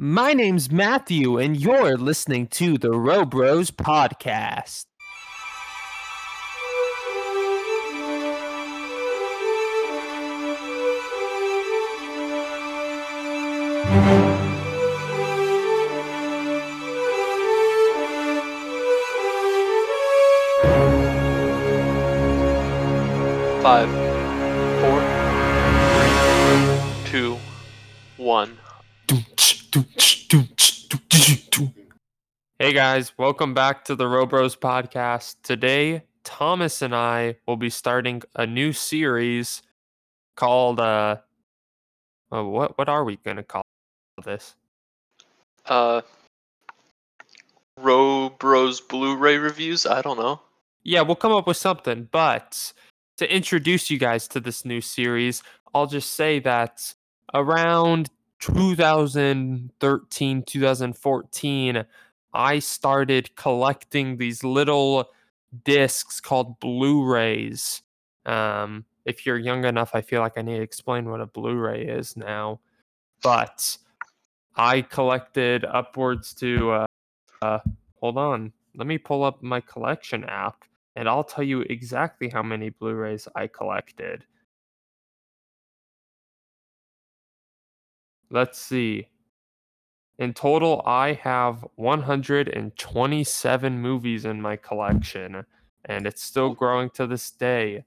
My name's Matthew, and you're listening to the Robros podcast. Five, four, three, two, one. Hey guys, welcome back to the Robros podcast. Today, Thomas and I will be starting a new series called uh, uh what what are we gonna call this? Uh, Ro Bros Blu-ray reviews. I don't know. Yeah, we'll come up with something, but to introduce you guys to this new series, I'll just say that around 2013, 2014, I started collecting these little discs called Blu-rays. Um, if you're young enough, I feel like I need to explain what a Blu-ray is now. But I collected upwards to uh, uh hold on. Let me pull up my collection app and I'll tell you exactly how many Blu-rays I collected. Let's see. In total, I have 127 movies in my collection, and it's still growing to this day.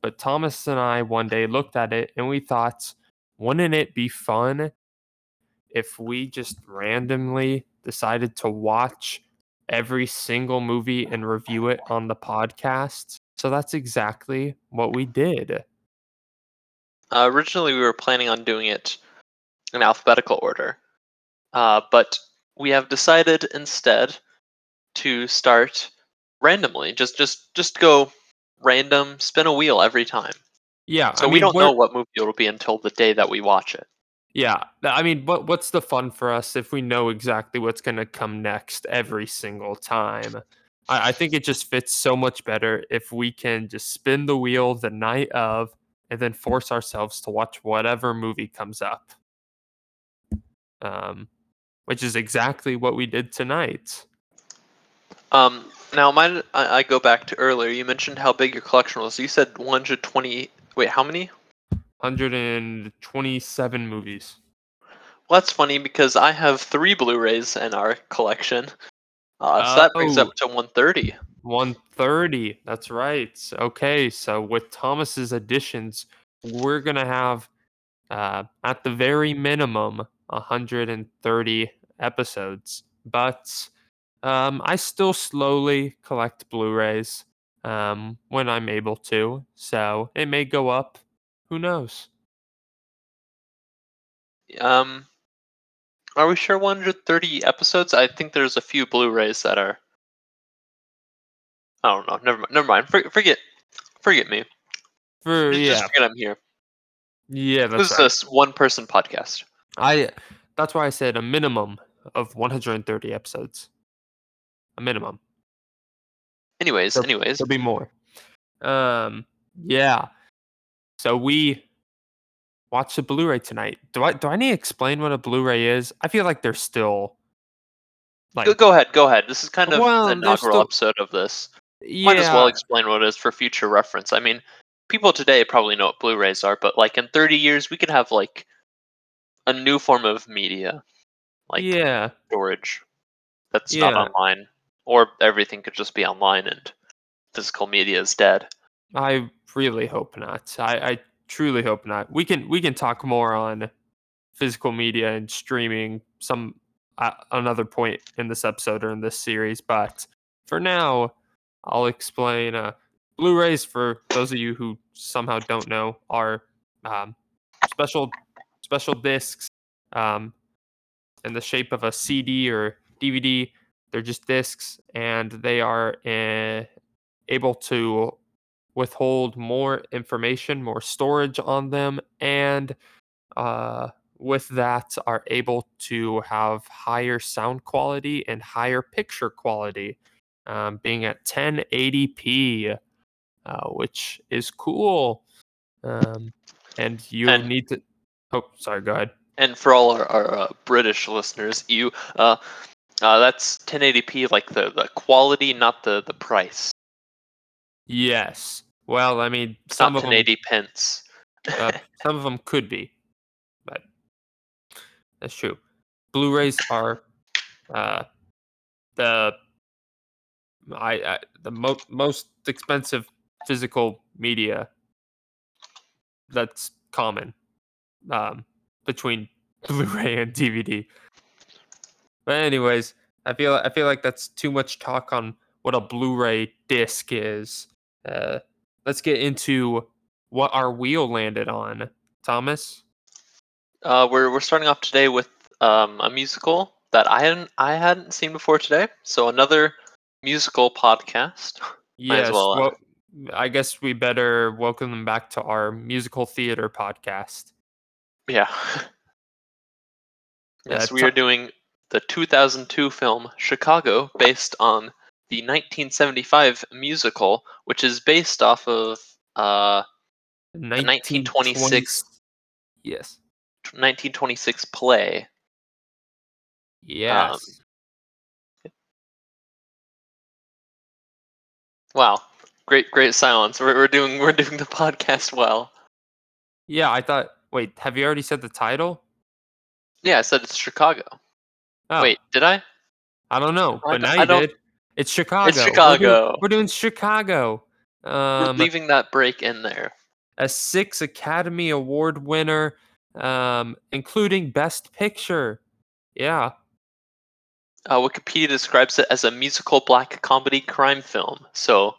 But Thomas and I one day looked at it and we thought, wouldn't it be fun if we just randomly decided to watch every single movie and review it on the podcast? So that's exactly what we did. Uh, originally, we were planning on doing it in alphabetical order, uh, but we have decided instead to start randomly. Just, just, just go random, spin a wheel every time. Yeah. So I we mean, don't know what movie it'll be until the day that we watch it. Yeah, I mean, what what's the fun for us if we know exactly what's going to come next every single time? I, I think it just fits so much better if we can just spin the wheel the night of and then force ourselves to watch whatever movie comes up. Um, which is exactly what we did tonight. Um, now, mine, I, I go back to earlier. You mentioned how big your collection was. You said 120. Wait, how many? 127 movies. Well, that's funny because I have three Blu-rays in our collection. Uh, so that brings Oh. up to 130. 130. That's right. Okay, so with Thomas's additions, we're gonna have uh, at the very minimum 130 episodes. But um, I still slowly collect Blu-rays um, when I'm able to, so it may go up. Who knows? Um, are we sure 130 episodes? I think there's a few Blu-rays that are. I don't know. Never mind. Never mind. For, forget. Forget me. For Just- yeah, Just forget I'm here. yeah, This that's is right. a s- one-person podcast. I that's why I said a minimum of 130 episodes. A minimum. Anyways, There- anyways. There'll be more. Um, yeah. So we watched the Blu-ray tonight. Do I do I need to explain what a Blu-ray is? I feel like they're still like Go, go ahead. Go ahead. This is kind of Well, the there's inaugural still- episode of this. yeah, Might as well explain what it is for future reference. I mean, people today probably know what Blu-rays are, but like in 30 years, we could have like a new form of media, like yeah. storage that's not online, or everything could just be online and physical media is dead. I really hope not. I, I truly hope not. We can we can talk more on physical media and streaming some uh, another point in this episode or in this series, but for now, I'll explain. Uh, Blu-rays for those of you who somehow don't know are um, special special discs um, in the shape of a CD or DVD. They're just discs, and they are uh, able to withhold more information, more storage on them, and uh, with that are able to have higher sound quality and higher picture quality, um, being at 1080p, uh, which is cool. Um, and you And- need to. Oh, sorry. Go ahead. And for all our, our uh, British listeners, you uh, uh, that's 1080p, like the the quality, not the the price. Yes. Well, I mean, some not of them, 1080 pence. uh, some of them could be, but that's true. Blu-rays are uh, the I, I the mo- most expensive physical media that's common um, between Blu-ray and DVD. But anyways, I feel I feel like that's too much talk on what a Blu-ray disc is. Uh, let's get into what our wheel landed on, Thomas. Uh, we're we're starting off today with um, a musical that I hadn't I hadn't seen before today. So another musical podcast. Yes, well, uh, well, I guess we better welcome them back to our musical theater podcast. Yeah. yes, we are doing the 2002 film Chicago, based on the 1975 musical, which is based off of uh, 1926 Yes. 1926 play. Yes. Wow, great, great silence. We're, we're doing we're doing the podcast well. yeah, I thought. Wait, have you already said the title? Yeah, I said it's Chicago. Oh, Wait, did I? I don't know, I but now you did. It's Chicago. We're doing- Chicago. We're doing, Chicago. We're Um, leaving that break in there. a six Academy Award winner, um, including Best Picture. Yeah. Uh, Wikipedia describes it as a musical black comedy crime film. So,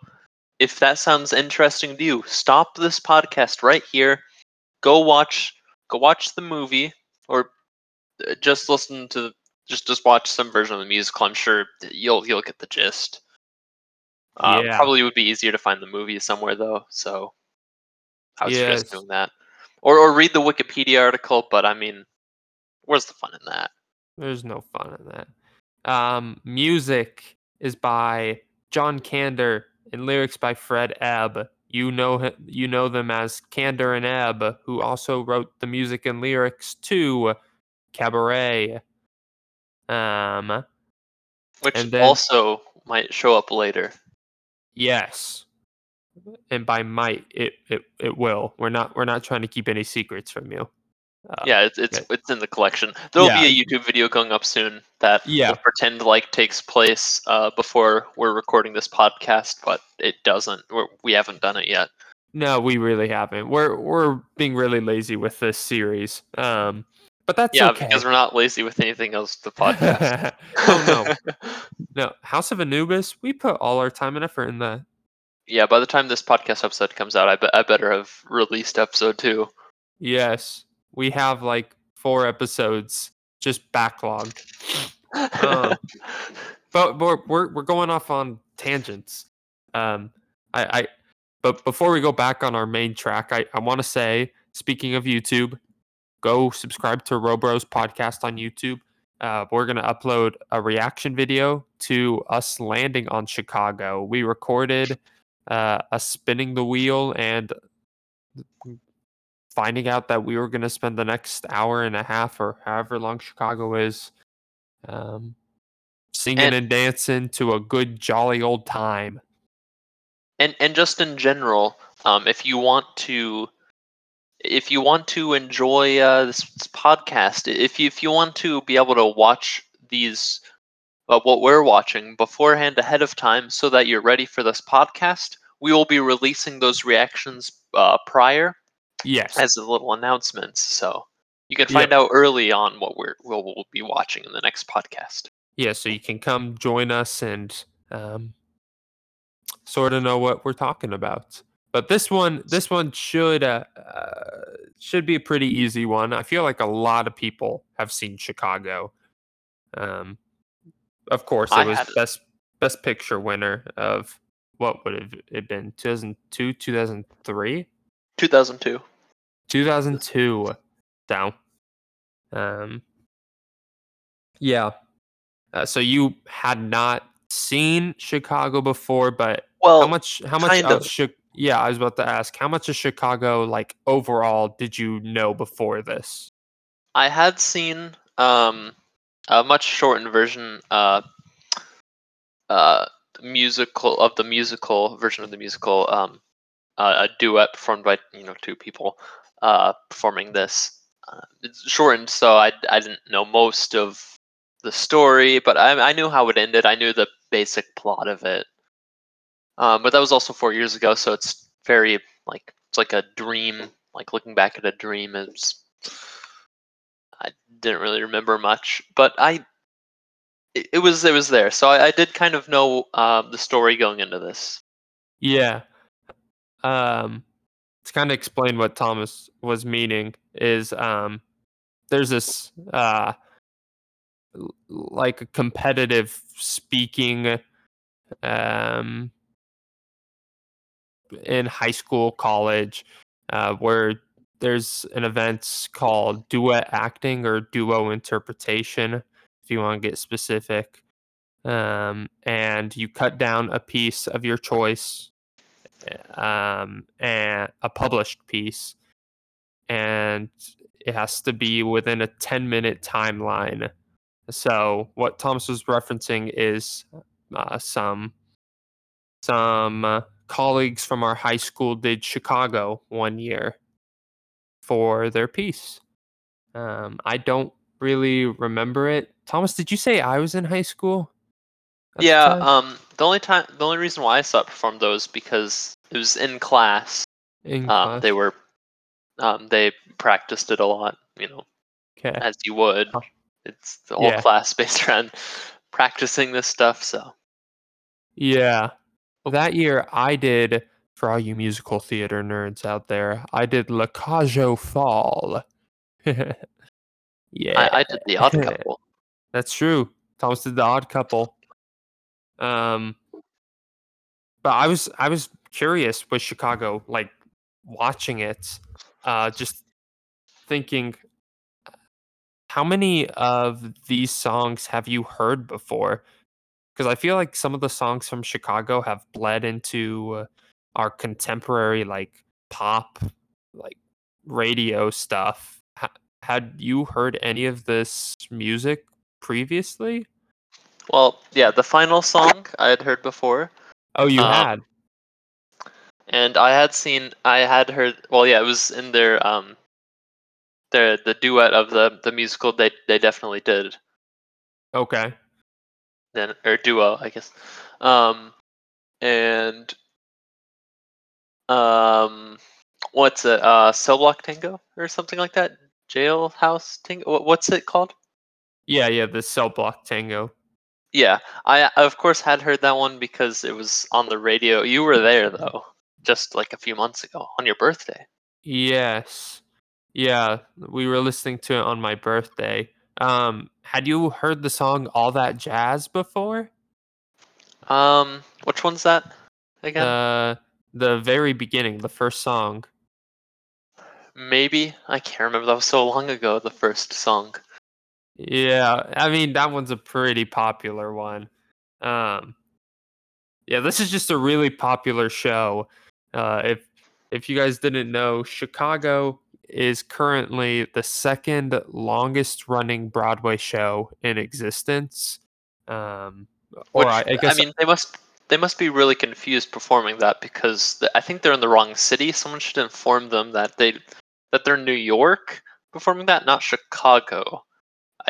if that sounds interesting to you, stop this podcast right here. Go watch, go watch the movie, or uh, just listen to, just just watch some version of the musical. I'm sure you'll you'll get the gist. Uh, Yeah. Probably would be easier to find the movie somewhere though. So, I would suggest Yes. doing that, or or read the Wikipedia article. But I mean, where's the fun in that? There's no fun in that. Um, music is by John Kander and lyrics by Fred Ebb. You know you know them as Kander and Ebb, who also wrote the music and lyrics to Cabaret. Um, Which then- also might show up later. yes, and by might it it it will. We're not we're not trying to keep any secrets from you. Uh, yeah, it's it's okay. it's in the collection. There'll Yeah. be a YouTube video going up soon that Yeah. will pretend like takes place uh, before we're recording this podcast, but it doesn't. We're, we haven't done it yet. No, we really haven't. We're we're being really lazy with this series. Um, but that's yeah, okay. because we're not lazy with anything else The podcast. oh no, no. House of Anubis. We put all our time and effort in that. yeah, by the time this podcast episode comes out, I, be- I better have released episode two. Yes, we have like four episodes just backlogged. Um, but we're we're, we're going off on tangents. Um, I, I but before we go back on our main track, I, I want to say, speaking of YouTube, go subscribe to Robros podcast on YouTube. Uh, we're gonna upload a reaction video to us landing on Chicago. We recorded uh, us spinning the wheel and finding out that we were gonna spend the next hour and a half or however long Chicago is, um, singing And- and dancing to a good jolly old time. and and just in general, um, if you want to, if you want to enjoy uh, this, this podcast, if you if you want to be able to watch these, uh, what we're watching beforehand ahead of time, so that you're ready for this podcast, we will be releasing those reactions uh, prior Yes. as a little announcements. So you can Yep. find out early on what we're we'll, we'll be watching in the next podcast. yeah, so you can come join us and um, sort of know what we're talking about. But this one, this one should uh, uh, should be a pretty easy one. I feel like a lot of people have seen Chicago. Um, of course, it was best best picture winner of what would have it been 2002 2003 2002. 2002 down um yeah. Uh, so you had not seen chicago before but Well, how much how much of, of. Chi- yeah i was about to ask how much of chicago like overall did you know before this? I had seen um, a much shortened version, uh, uh, musical of the musical version of the musical, um, uh, a duet performed by you know two people uh, performing this. Uh, it's shortened, so I I didn't know most of the story, but I I knew how it ended. I knew the basic plot of it. Um, but that was also four years ago, so it's very like it's like a dream. Like looking back at a dream, it's I didn't really remember much, but I it, it was it was there, so I, I did kind of know um, the story going into this. Yeah. Um, to kind of explain what Thomas was meaning is um, there's this uh, like a competitive speaking um, in high school, college, uh, where there's an event called duet acting or duo interpretation, if you want to get specific. Um, and you cut down a piece of your choice, um, and a published piece, and it has to be within a 10 minute timeline. So what Thomas was referencing is uh, some some uh, colleagues from our high school did Chicago one year for their piece. Um, I don't really remember it. Thomas, did you say I was in high school? at the yeah. Um. The only time, the only reason why I saw it performed though is because it was in class. in Um. class. They were. Um. They practiced it a lot. You know, okay. as you would. It's the whole Yeah. class based around practicing this stuff. So. Yeah. That year I did for all you musical theater nerds out there, I did La Cage aux Folles. yeah. I, I did the Odd Couple. That's true. Thomas did the odd couple. Um but I was I was curious with Chicago, like watching it, uh just thinking how many of these songs have you heard before? Because I feel like some of the songs from Chicago have bled into uh, our contemporary like pop, like radio stuff. Ha- had you heard any of this music previously? Well, yeah, the final song I had heard before, Oh, you Um, had. And I had seen, I had heard. Well, yeah, it was in their um, their the duet of the the musical. They they definitely did Okay. then or duo, I guess. Um, and um, what's it? Uh, Cell Block Tango or something like that. Jailhouse Tango. What's it called? Yeah, yeah, the cell block tango. Yeah, I I of course had heard that one because it was on the radio. You were there though, just like a few months ago on your birthday. Yes. Yeah, we were listening to it on my birthday. Um, had you heard the song All That Jazz before? Um, which one's that again? Uh, the very beginning, the first song. Maybe I can't remember. That was so long ago. The first song. Yeah, I mean that one's a pretty popular one. Um, yeah, this is just a really popular show. Uh, if if you guys didn't know, Chicago is currently the second longest running Broadway show in existence. Um, or Which I, I guess mean, they must they must be really confused performing that because the, I think they're in the wrong city. Someone should inform them that they that they're in New York performing that, not Chicago.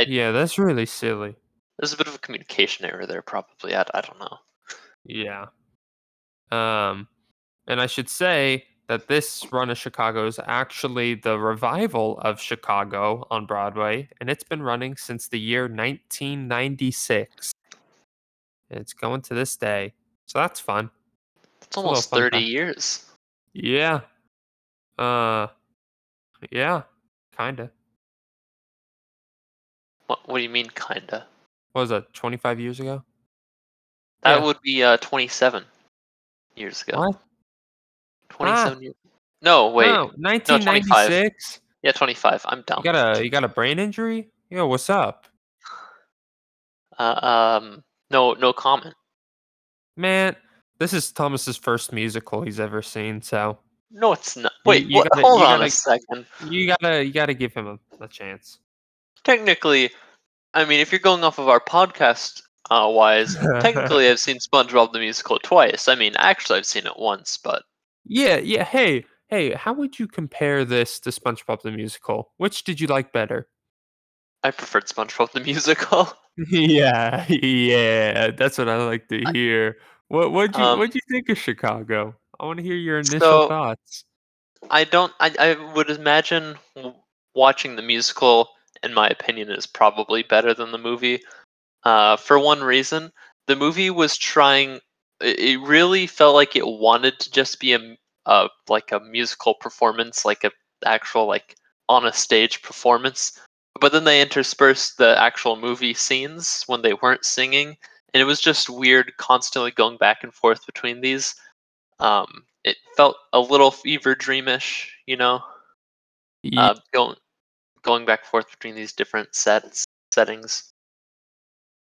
yeah, that's really silly. There's a bit of a communication error there, probably. I, I don't know. Yeah. Um, and I should say that this run of Chicago is actually the revival of Chicago on Broadway, and it's been running since the year 1996. And It's going to this day, so that's fun. It's almost fun 30 fact. years. Yeah. Uh, yeah, kinda. What, what do you mean, kinda? What was that? 25 years ago? That Yeah. would be uh, 27 years ago. What? 27 years. No, wait. No, 25. 1996. Yeah, 25. I'm dumb. You got a you got a brain injury? Yo, what's up? Uh, um, no, no comment. Man, this is Thomas's first musical he's ever seen, so No, it's not. You- Wait, you what, gotta- hold you on gotta- a second. you gotta you gotta give him a, a chance. technically, I mean, if you're going off of our podcast uh, wise, technically, I've seen SpongeBob the musical twice. I mean, actually, I've seen it once, but yeah, yeah. Hey, hey, how would you compare this to SpongeBob the musical? Which did you like better? I preferred SpongeBob the musical. yeah, yeah. That's what I like to hear. What what you Um, what do you think of Chicago? I want to hear your initial So- thoughts. I don't. I, I would imagine watching the musical, in my opinion, is probably better than the movie. Uh, for one reason, the movie was trying. It really felt like it wanted to just be a, a like a musical performance, like a actual like on a stage performance. But then they interspersed the actual movie scenes when they weren't singing, and it was just weird, constantly going back and forth between these. Um, it felt a little fever dreamish, you know, Ye- uh, going going back and forth between these different sets settings.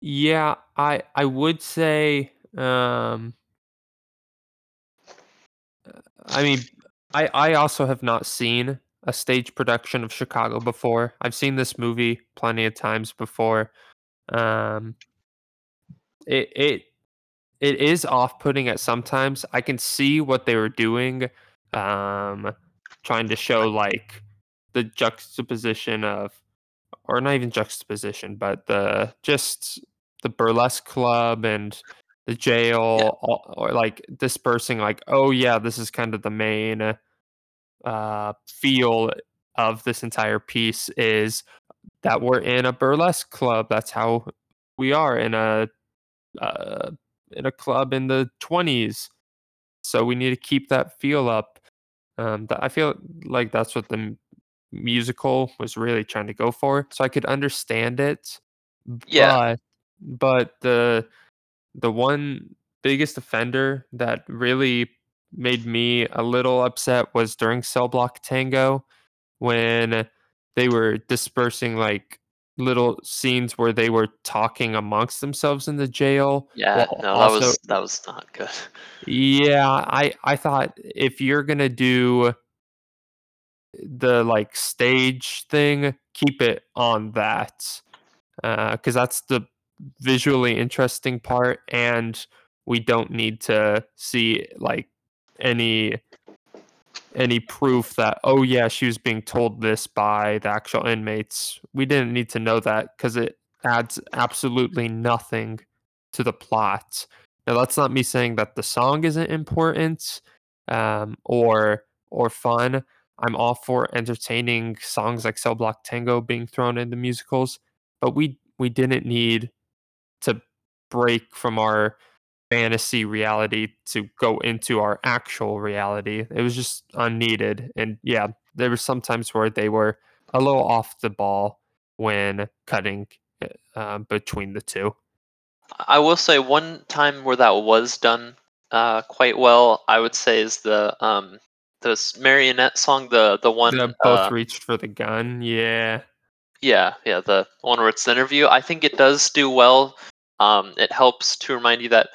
Yeah, I I would say um I mean I I also have not seen a stage production of Chicago before. I've seen this movie plenty of times before. Um it it it is off-putting at sometimes. I can see what they were doing um trying to show like the juxtaposition of or not even juxtaposition, but the just the burlesque club and the jail, all, or like dispersing, like, oh yeah, this is kind of the main uh, feel of this entire piece is that we're in a burlesque club. That's how we are in a uh, in a club in the twenties. So we need to keep that feel up. Um, that I feel like that's what the m- musical was really trying to go for. So I could understand it, Yeah. but but the the one biggest offender that really made me a little upset was during Cell Block Tango when they were dispersing like little scenes where they were talking amongst themselves in the jail. Yeah, no, that was that was not good. yeah, I I thought if you're gonna do the like stage thing, keep it on that Uh because that's the visually interesting part, and we don't need to see like any any proof that oh yeah she was being told this by the actual inmates. We didn't need to know that because it adds absolutely nothing to the plot. Now that's not me saying that the song isn't important um, or or fun. I'm all for entertaining songs like Cell Block Tango being thrown into musicals, but we we didn't need break from our fantasy reality to go into our actual reality. It was just unneeded, and yeah, there were some times where they were a little off the ball when cutting uh, between the two. I will say one time where that was done uh, quite well, I would say, is the um the marionette song, the the one, They both uh, reached for the gun. Yeah. yeah, yeah, the one where it's the interview. I think it does do well. Um, it helps to remind you that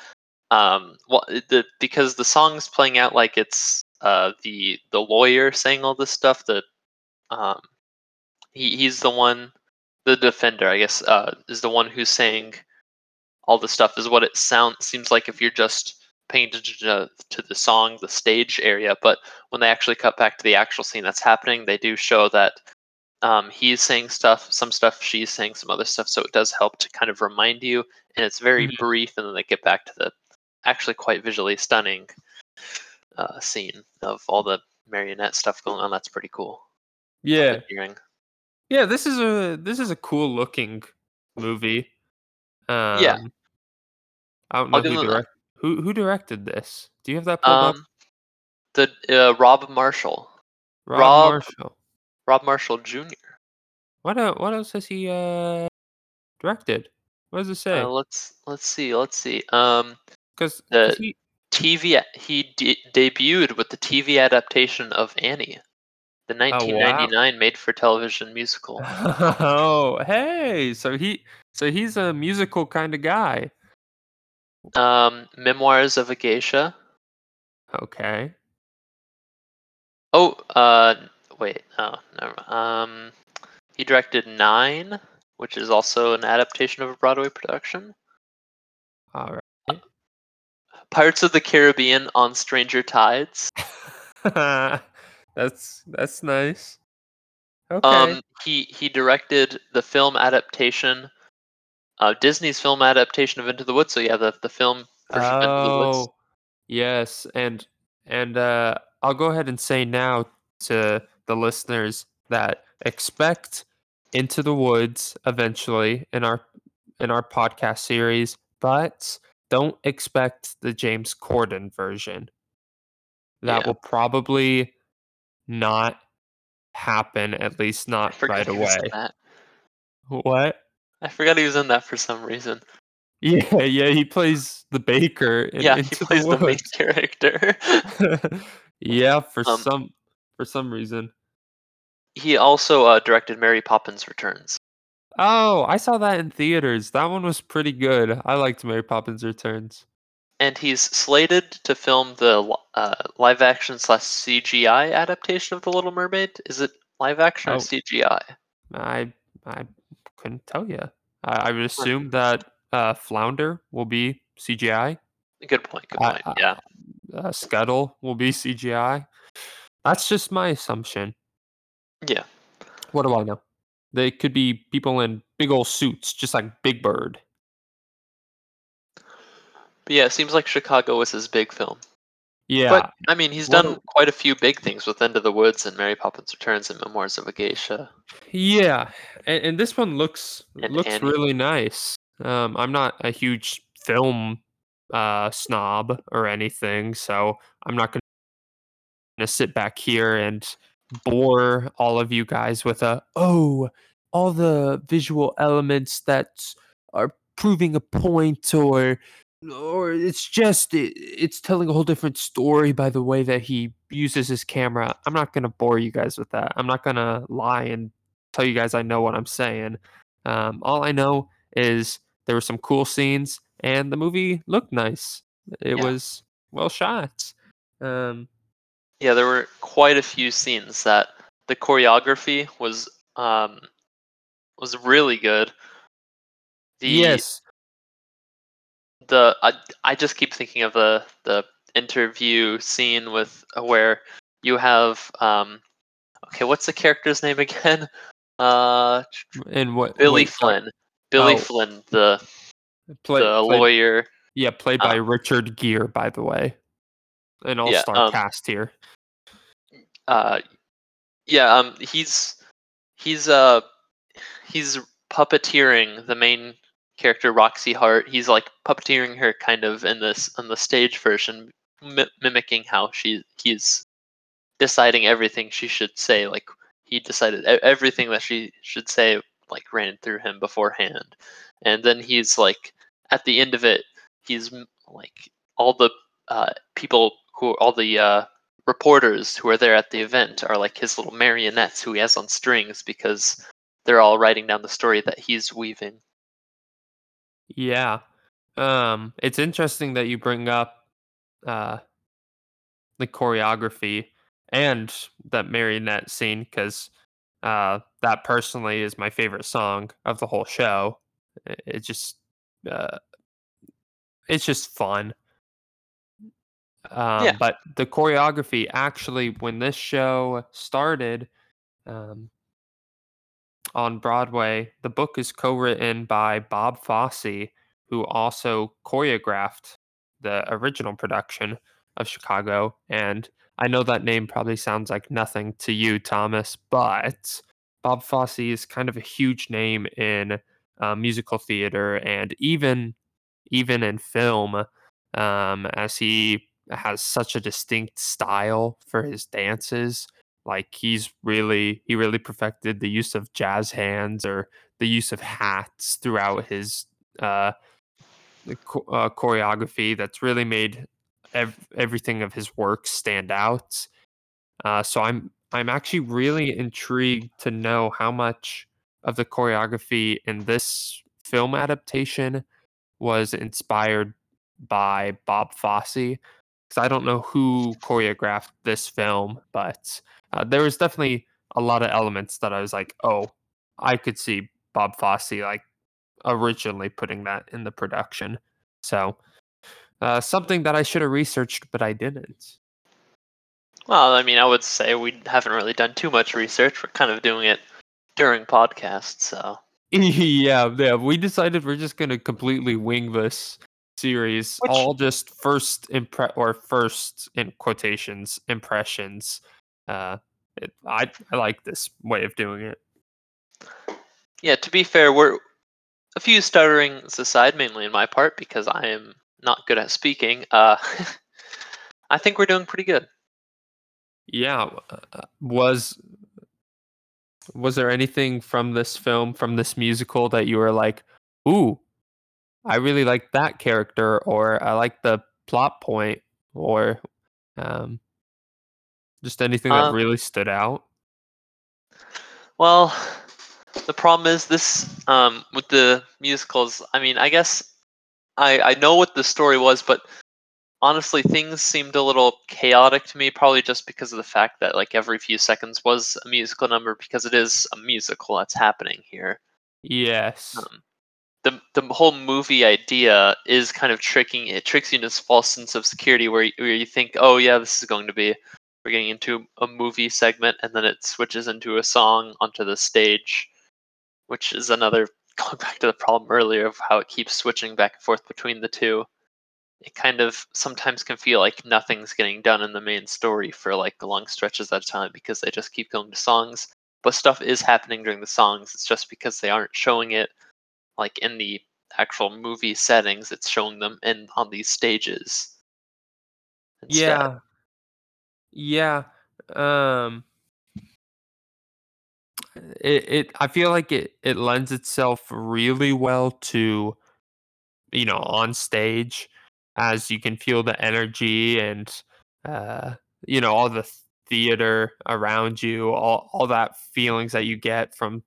um, well, the because the song's playing out like it's uh the the lawyer saying all this stuff. That um, he he's the one, the defender, I guess, uh, is the one who's saying all the stuff is what it sounds seems like if you're just paying attention to, to the song, the stage area. But when they actually cut back to the actual scene that's happening, they do show that um, he's saying stuff, some stuff, she's saying some other stuff. So it does help to kind of remind you, and it's very Mhm. brief. And then they get back to the actually quite visually stunning uh, scene of all the marionette stuff going on. That's pretty cool. Yeah. Hearing. Yeah, this is a this is a cool looking movie. Um, Yeah. I don't know who direct who who directed this. Do you have that pulled up? Um, the uh, Rob Marshall, Rob, Rob- Marshall. Rob Marshall Jr. What el- what else has he uh directed? What does it say? Uh, let's let's see, let's see. Um, Because the- he TV. He de- debuted with the TV adaptation of Annie, the 1999 made-for-television musical. oh hey, so he so he's a musical kind of guy. Um, Memoirs of a Geisha. Okay. Oh, uh, wait, oh, never. mind. Um, he directed Nine, which is also an adaptation of a Broadway production. All right. Pirates of the Caribbean on Stranger Tides. that's that's nice. Okay. Um, he he directed the film adaptation, uh, Disney's film adaptation of Into the Woods. So yeah, the the film version of Into the Woods. oh, yes, and and uh, I'll go ahead and say now to the listeners that expect Into the Woods eventually in our in our podcast series, but don't expect the James Corden version. That Yeah. will probably not happen, at least not right he was in away. What? I forgot he was in that for some reason. Yeah, yeah, he plays the baker yeah, he plays the the main character. yeah, for Um, some for some reason. he also uh, directed Mary Poppins Returns. Oh, I saw that in theaters. That one was pretty good. I liked Mary Poppins Returns. and he's slated to film the uh, live action slash CGI adaptation of The Little Mermaid. Is it live action Oh. or CGI? I I couldn't tell you. I, I would assume that uh, Flounder will be CGI. Good point. Good point. I- yeah. Uh, Scuttle will be CGI. That's just my assumption. Yeah. What do I know? They could be people in big old suits, just like Big Bird. But yeah, it seems like Chicago was his big film. Yeah, But I mean, he's done quite a few big things with Into the Woods and Mary Poppins Returns and Memoirs of a Geisha. Yeah, and, and this one looks And looks Annie. really nice. Um, I'm not a huge film uh, snob or anything, so I'm not going to sit back here and bore all of you guys with a oh, all the visual elements that are proving a point or or it's just it, it's telling a whole different story by the way that he uses his camera. I'm not going to bore you guys with that. I'm not going to lie and tell you guys I know what I'm saying. Um, all I know is there were some cool scenes and the movie looked nice. It Yeah. was well shot. Um, Yeah, there were quite a few scenes that the choreography was um was really good. The yes, the I, I just keep thinking of the the interview scene with uh, where you have um okay what's the character's name again uh and what Billy Flynn Billy Oh. Flynn the play, the lawyer Yeah, played by Richard Gere, by the way. An all-star um, cast here. Uh yeah um he's he's uh he's puppeteering the main character Roxie Hart. He's like puppeteering her kind of in this in the stage version mi- mimicking how she he's deciding everything she should say. Like he decided everything that she should say like ran through him beforehand. And then he's like at the end of it he's like all the uh people who all the uh reporters who are there at the event are like his little marionettes who he has on strings because they're all writing down the story that he's weaving. Yeah. Um, it's interesting that you bring up uh the choreography and that marionette scene because uh that personally is my favorite song of the whole show. It, it just uh it's just fun. Um, Yeah. but the choreography actually when this show started um on Broadway, the book is co-written by Bob Fosse, who also choreographed the original production of Chicago. And I know that name probably sounds like nothing to you, Thomas, but Bob Fosse is kind of a huge name in uh, musical theater and even even in film, um, as he has such a distinct style for his dances like he's really he really perfected the use of jazz hands or the use of hats throughout his uh, uh choreography that's really made ev- everything of his work stand out. Uh, so i'm i'm actually really intrigued to know how much of the choreography in this film adaptation was inspired by bob fosse because i don't know who choreographed this film but uh, there was definitely a lot of elements that I was like, oh, I could see Bob Fosse like originally putting that in the production. So uh, something that I should have researched, but I didn't. Well, I mean, I would say we haven't really done too much research. We're kind of doing it during podcasts, so. yeah, yeah. We decided we're just gonna completely wing this series, Which- all just first impre or first in quotations impressions. Uh, it, I I like this way of doing it. Yeah, to be fair, we're a few stutterings aside, mainly in my part because I am not good at speaking. Uh, I think we're doing pretty good. Yeah, uh, was was there anything from this film, from this musical, that you were like, "Ooh, I really like that character," or "I like the plot point," or um, just anything that Um, really stood out? Well, the problem is this um, with the musicals. I mean, I guess I I know what the story was, but honestly, things seemed a little chaotic to me. Probably just because of the fact that like every few seconds was a musical number, because it is a musical that's happening here. Yes. Um, the the whole movie idea is kind of tricking. It tricks you into this false sense of security where you, where you think, oh yeah, this is going to be we're getting into a movie segment, and then it switches into a song onto the stage, which is another going back to the problem earlier of how it keeps switching back and forth between the two. It kind of sometimes can feel like nothing's getting done in the main story for like long stretches at a time because they just keep going to songs. But stuff is happening during the songs. It's just because they aren't showing it like in the actual movie settings. It's showing them in on these stages. instead. Yeah. Yeah. Um it, it I feel like it it lends itself really well to you know on stage as you can feel the energy and uh you know all the theater around you all all that feelings that you get from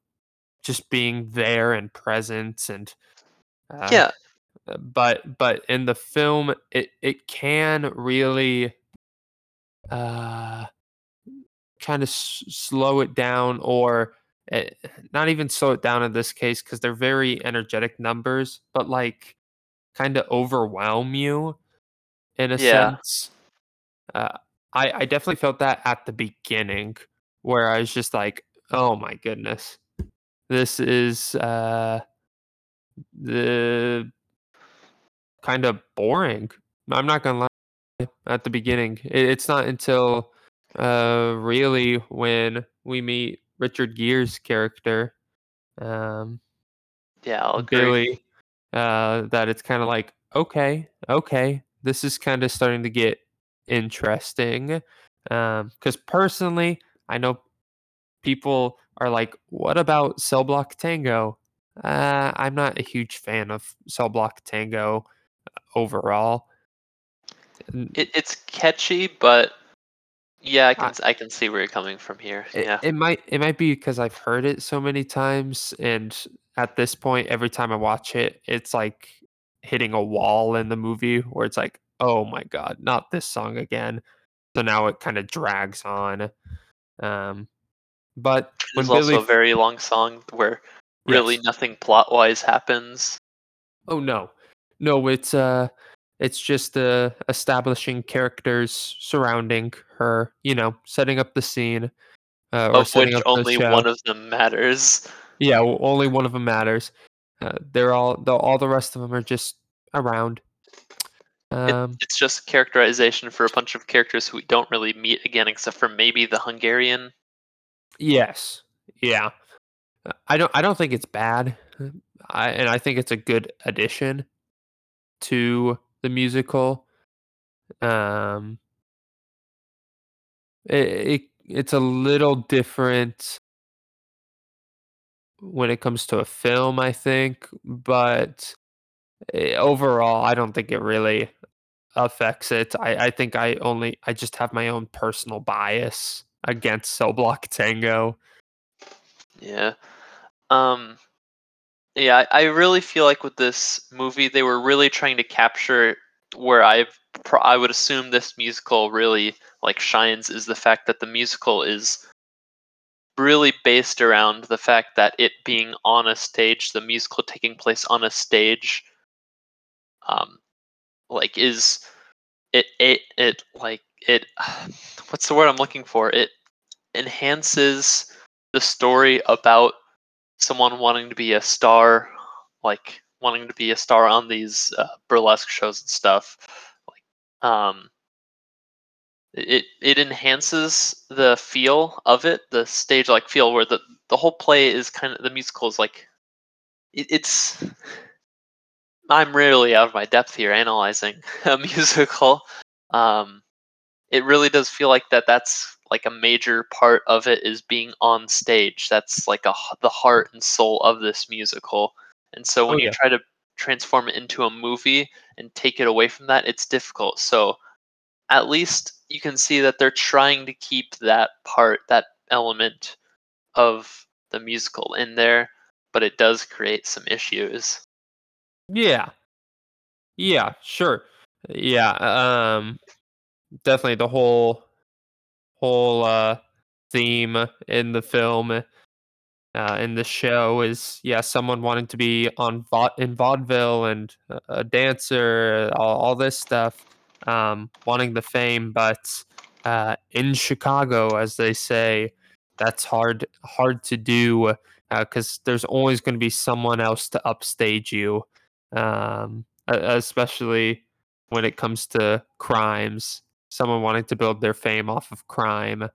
just being there and present and uh, Yeah, uh, but but in the film it it can really uh kind of s- slow it down or uh, not even slow it down in this case because they're very energetic numbers but like kind of overwhelm you in a Yeah. sense. Uh, I, I definitely felt that at the beginning where i was just like oh my goodness this is uh the kind of boring. I'm not gonna lie. At the beginning, it, it's not until uh really when we meet Richard Gere's character, um, yeah, I'll agree. Billy, uh, that it's kind of like okay, okay, this is kind of starting to get interesting. Um, because personally, I know people are like, "What about Cell Block Tango?" Uh, I'm not a huge fan of Cell Block Tango overall. It, it's catchy, but yeah, I can I- I can see where you're coming from here. It, yeah, it might it might be because I've heard it so many times, and at this point, every time I watch it, it's like hitting a wall in the movie where it's like, oh my god, not this song again. So now it kind of drags on. Um, but there's also a very long song where really Yes. nothing plot wise happens. oh no, no, it's uh, it's just uh, establishing characters surrounding her. You know, setting up the scene. Uh, or Of which only one of them matters. Yeah, well, only one of them matters. Uh, they're all the all the rest of them are just around. It, Um, it's just characterization for a bunch of characters who we don't really meet again, except for maybe the Hungarian. Yes, yeah. Uh, I don't I don't think it's bad. I and I think it's a good addition to the musical. Um, it, it it's a little different when it comes to a film, I think, but eh, overall, I don't think it really affects it. I, I think I only I just have my own personal bias against Cell Block Tango. Yeah. Um. Yeah, I I really feel like with this movie, they were really trying to capture where I've I would assume this musical really like shines is the fact that the musical is really based around the fact that it being on a stage, the musical taking place on a stage, um, like is it it it like it what's the word I'm looking for? It enhances the story about someone wanting to be a star, like wanting to be a star on these uh, burlesque shows and stuff. Like, um, it it enhances the feel of it, the stage like feel, where the the whole play is kind of the musical is like it, it's. I'm really out of my depth here analyzing a musical. Um, it really does feel like that. That's like a major part of it is being on stage. That's like a the heart and soul of this musical. And so when Oh, you try to transform it into a movie and take it away from that, it's difficult. So at least you can see that they're trying to keep that part, that element of the musical in there, but it does create some issues. Yeah. Yeah, sure. Yeah, um definitely the whole whole uh theme in the film uh in the show is yeah, someone wanting to be on va- in vaudeville and a, dancer, all, all this stuff, um wanting the fame, but uh in Chicago as they say, that's hard hard to do because there's always going to be someone else to upstage you um, especially when it comes to crimes. Someone wanting to build their fame off of crime.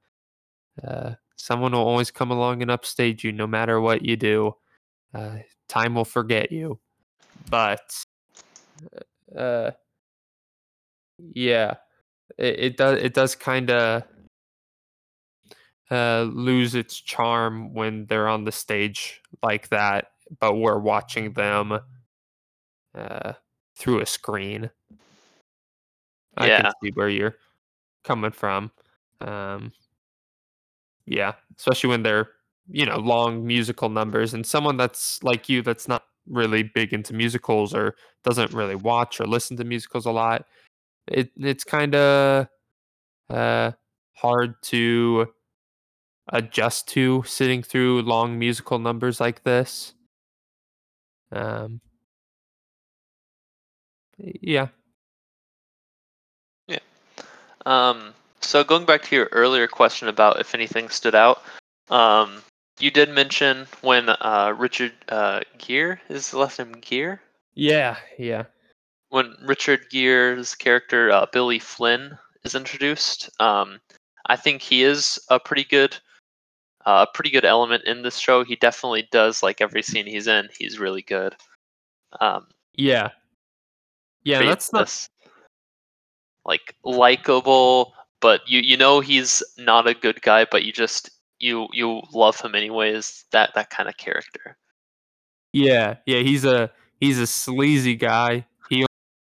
Uh, someone will always come along and upstage you no matter what you do. Uh, time will forget you. But, uh, yeah, it, it does. It does kind of uh, lose its charm when they're on the stage like that, but we're watching them uh, through a screen. I can see where you're coming from. Um, yeah, especially when they're you know long musical numbers, and someone that's like you that's not really big into musicals or doesn't really watch or listen to musicals a lot. It it's kind of uh, hard to adjust to sitting through long musical numbers like this. Um, yeah, Um, so going back to your earlier question about if anything stood out, um, you did mention when uh, Richard uh, Gere is the last name Gere. yeah, yeah, When Richard Gere's character uh, Billy Flynn is introduced, um, I think he is a pretty good, uh, a pretty good element in this show. He definitely does like every scene he's in. He's really good. Um, yeah, yeah. That's not like likable, but you you know he's not a good guy, but you just you you love him anyways. That that kind of character. Yeah, yeah, he's a he's a sleazy guy. He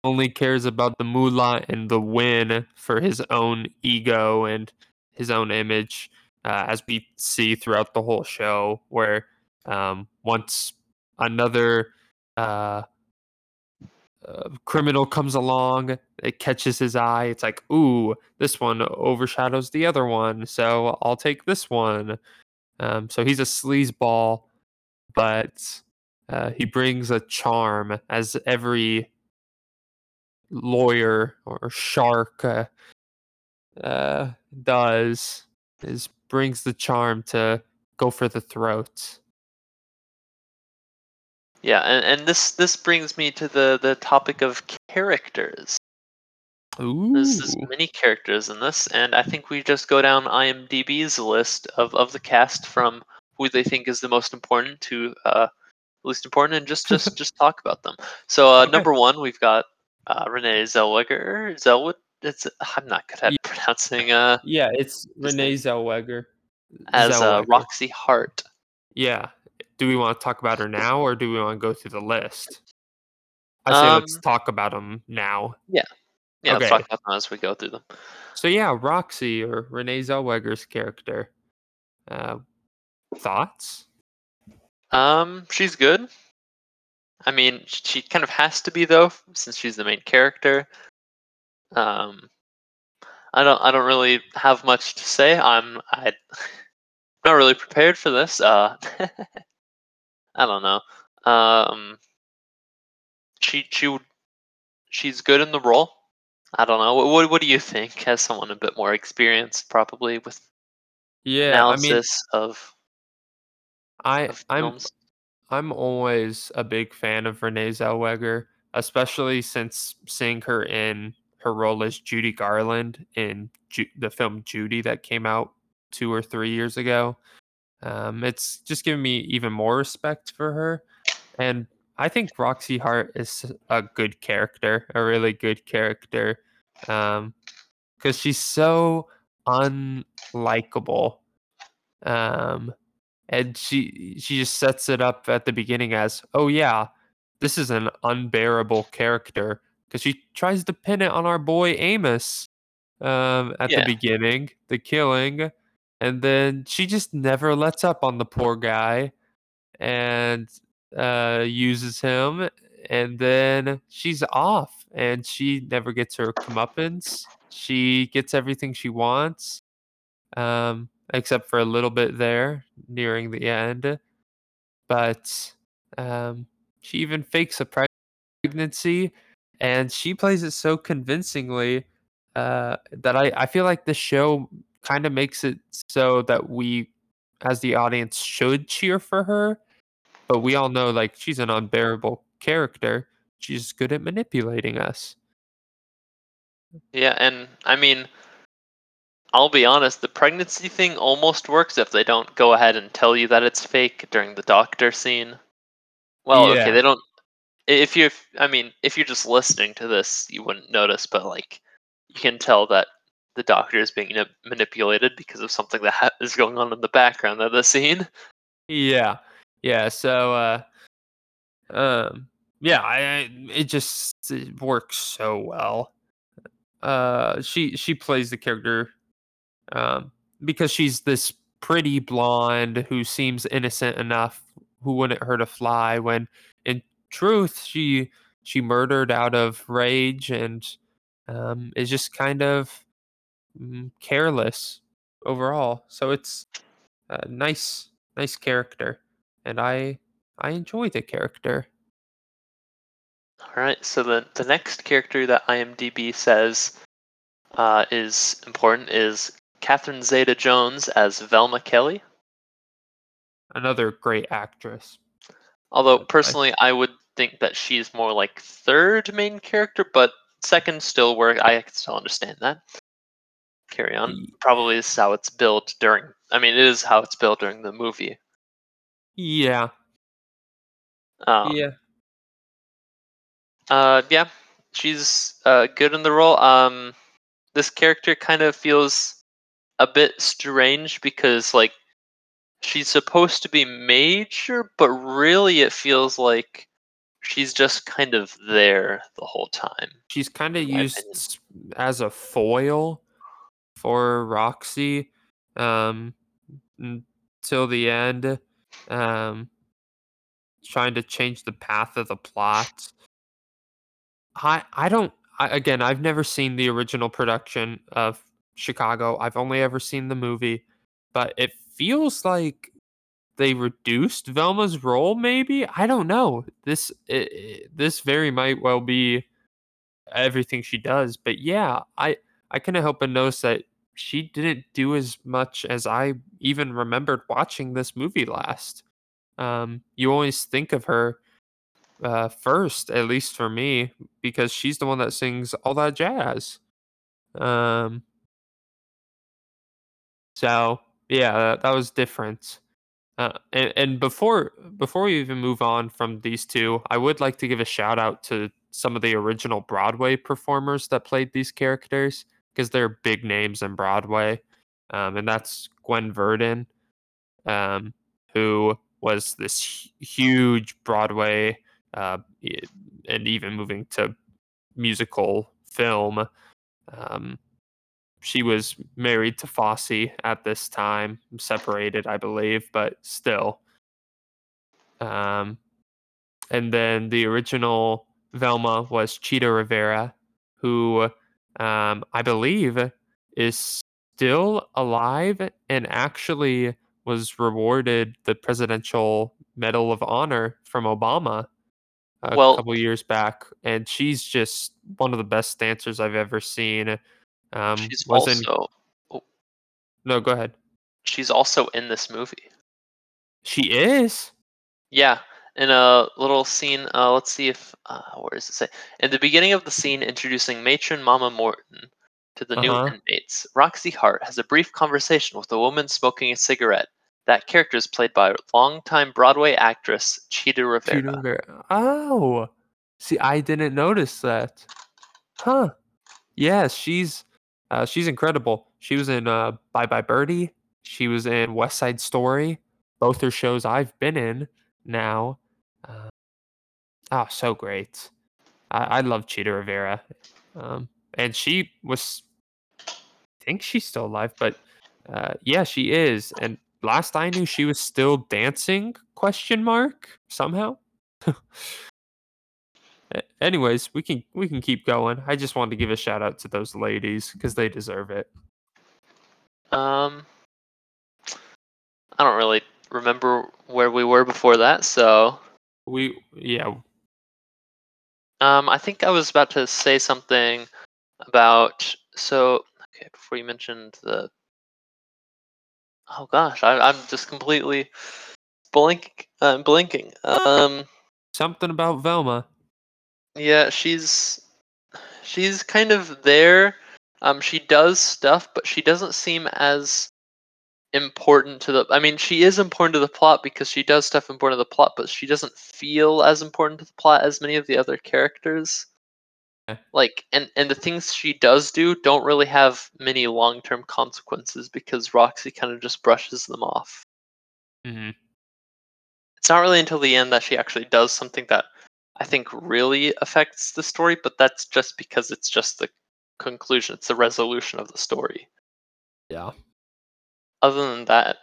only cares about the moolah and the win for his own ego and his own image, uh, as we see throughout the whole show. Where um, once another uh, criminal comes along, it catches his eye. It's like, ooh, this one overshadows the other one, so I'll take this one. Um, so he's a sleazeball, but uh, he brings a charm, as every lawyer or shark uh, uh, does. Is brings the charm to go for the throat. Yeah, and, and this this brings me to the the topic of characters. Ooh, There's, there's many characters in this, and I think we just go down IMDb's list of, of the cast from who they think is the most important to uh, least important, and just just just talk about them. So uh, Okay. number one, we've got uh, Renee Zellweger. Zellwood. It's I'm not good at Ye- pronouncing uh, yeah, it's Renee? Zellweger. as uh, Roxie Hart. Yeah. Do we want to talk about her now, or do we want to go through the list? I say let's Um, talk about them now. Yeah, Yeah, let's talk about them as we go through them. So yeah, Roxie or Renee Zellweger's character. Uh, thoughts? Um, she's good. I mean, she kind of has to be though, since she's the main character. Um, I don't, I don't really have much to say. I'm, I'm not really prepared for this. Uh, I don't know. Um, she she would- she's good in the role. I don't know. What what, what do you think? As someone a bit more experienced, probably with Yeah, I mean, analysis of I of I'm. I'm always a big fan of Renee Zellweger, especially since seeing her in her role as Judy Garland in Ju- the film Judy that came out two or three years ago. Um, it's just given me even more respect for her. And I think Roxie Hart is a good character, a really good character. Um, because she's so unlikable. Um, and she she just sets it up at the beginning as, oh yeah, this is an unbearable character because she tries to pin it on our boy Amos um, at the beginning, the killing, and then she just never lets up on the poor guy and uh, uses him, and then she's off, and she never gets her comeuppance. She gets everything she wants, um, except for a little bit there nearing the end. But um, she even fakes a pregnancy, and she plays it so convincingly uh, that I, I feel like the show kind of makes it so that we, as the audience, should cheer for her. But we all know like she's an unbearable character. She's good at manipulating us. Yeah, and I mean, I'll be honest, the pregnancy thing almost works if they don't go ahead and tell you that it's fake during the doctor scene. Well, okay, they don't. If you, I mean, if you're just listening to this, you wouldn't notice, but like, you can tell that the doctor is being manipulated because of something that ha- is going on in the background of the scene. Yeah. Yeah. So uh um yeah, I, I it just it works so well. Uh she she plays the character um because she's this pretty blonde who seems innocent enough who wouldn't hurt a fly when in truth she she murdered out of rage and um is just kind of careless overall. So it's a nice nice character and I I enjoy the character. All right, so the the next character that IMDb says uh, is important is Catherine Zeta-Jones as Velma Kelly. Another great actress. Although personally, I would think that she's more like third main character, but second still work. I can still understand that. Carry on. Probably is how it's built during. I mean, it is how it's built during the movie. Yeah. Um, Yeah. Uh, yeah, she's uh, good in the role. Um, this character kind of feels a bit strange because like she's supposed to be major, but really it feels like she's just kind of there the whole time. She's kind of used opinion. as a foil for Roxie um until the end um trying to change the path of the plot. I I don't I, again, I've never seen the original production of Chicago. I've only ever seen the movie, but it feels like they reduced Velma's role maybe. I don't know. This i i- this very might well be everything she does, but yeah, I I couldn't help but notice that she didn't do as much as I even remembered watching this movie last. Um, you always think of her uh, first, at least for me, because she's the one that sings all that jazz. Um, so yeah, that, that was different. Uh, and, and before before we even move on from these two, I would like to give a shout out to some of the original Broadway performers that played these characters because they're big names in Broadway, um, and that's Gwen Verdon, um, who was this huge Broadway uh, and even moving to musical film. Um, she was married to Fosse at this time, separated, I believe, but still. Um, and then the original Velma was Chita Rivera, who um, I believe is still alive and actually was rewarded the Presidential Medal of Honor from Obama a Well- couple years back, and she's just one of the best dancers I've ever seen. Um, she's was in also no, go ahead. she's also in this movie. She is. Yeah, in a little scene. Uh, let's see if uh, where does it say? In the beginning of the scene, introducing matron Mama Morton to the new Uh-huh. inmates, Roxie Hart has a brief conversation with a woman smoking a cigarette. That character is played by longtime Broadway actress Chita Rivera. Chita Rivera. Oh, see, I didn't notice that. Huh? Yeah, she's uh, she's incredible. She was in uh, Bye Bye Birdie. She was in West Side Story. Both are shows I've been in now. Oh, so great. I, I love Chita Rivera, um, and she was. I think she's still alive, but uh, yeah, she is. And last I knew, she was still dancing? Question mark somehow. Anyways, we can we can keep going. I just wanted to give a shout out to those ladies because they deserve it. Um, I don't really remember where we were before that, so We yeah um, I think I was about to say something about so. Okay, before you mentioned the. Oh gosh, I, I'm just completely blink. I'm blinking. Um, something about Velma. yeah, she's she's kind of there. Um, she does stuff, but she doesn't seem as important to the. I mean, she is important to the plot because she does stuff important to the plot, but she doesn't feel as important to the plot as many of the other characters. Okay. Like, and and the things she does do don't really have many long term consequences because Roxie kind of just brushes them off. hmm It's not really until the end that she actually does something that I think really affects the story, but that's just because it's just the conclusion, it's the resolution of the story. Yeah. Other than that,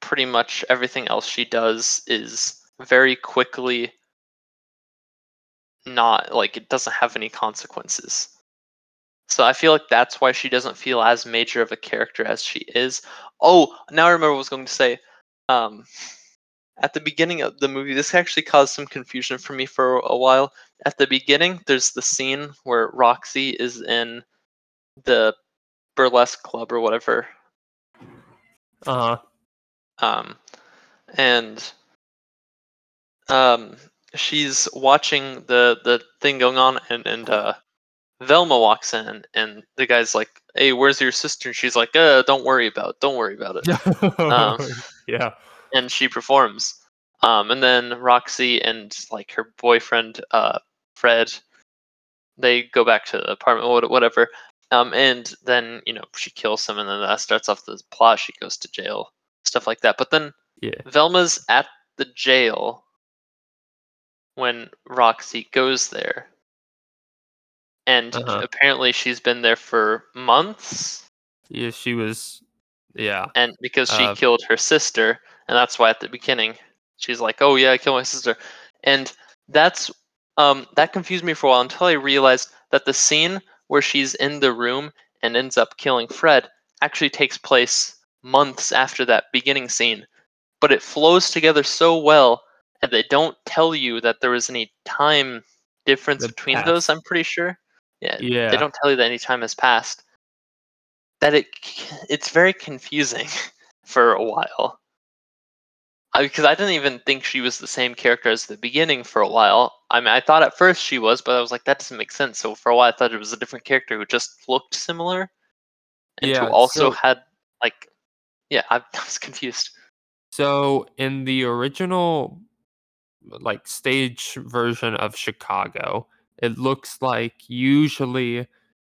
pretty much everything else she does is very quickly not like it doesn't have any consequences. So I feel like that's why she doesn't feel as major of a character as she is. Oh, now I remember what I was going to say. Um, at the beginning of the movie, this actually caused some confusion for me for a while. At the beginning, there's the scene where Roxie is in the burlesque club or whatever, Uh huh. um, and um, she's watching the the thing going on, and and uh, Velma walks in, and the guy's like, "Hey, where's your sister?" And she's like, "Uh, don't worry about, it. don't worry about it." Um, yeah. and she performs. Um, and then Roxie and like her boyfriend, uh, Fred, they go back to the apartment, whatever. Um, and then you know she kills him, and then that starts off the plot. She goes to jail, stuff like that. But then Yeah. Velma's at the jail when Roxie goes there, and Uh-huh. apparently she's been there for months Yeah. She was. Yeah. and because she Uh, killed her sister, and that's why at the beginning she's like, "Oh yeah, I killed my sister," and that's um that confused me for a while until I realized that the scene where she's in the room and ends up killing Fred actually takes place months after that beginning scene, but it flows together so well, and they don't tell you that there was any time difference The between those. I'm pretty sure. Yeah, Yeah. they don't tell you that any time has passed that it it's very confusing for a while because I, didn't even think she was the same character as the beginning for a while. I mean i thought at first she was but i was like that doesn't make sense. So for a while i thought it was a different character who just looked similar and Yeah, who also so- had like yeah I, I was confused. So in the original like stage version of Chicago, it looks like usually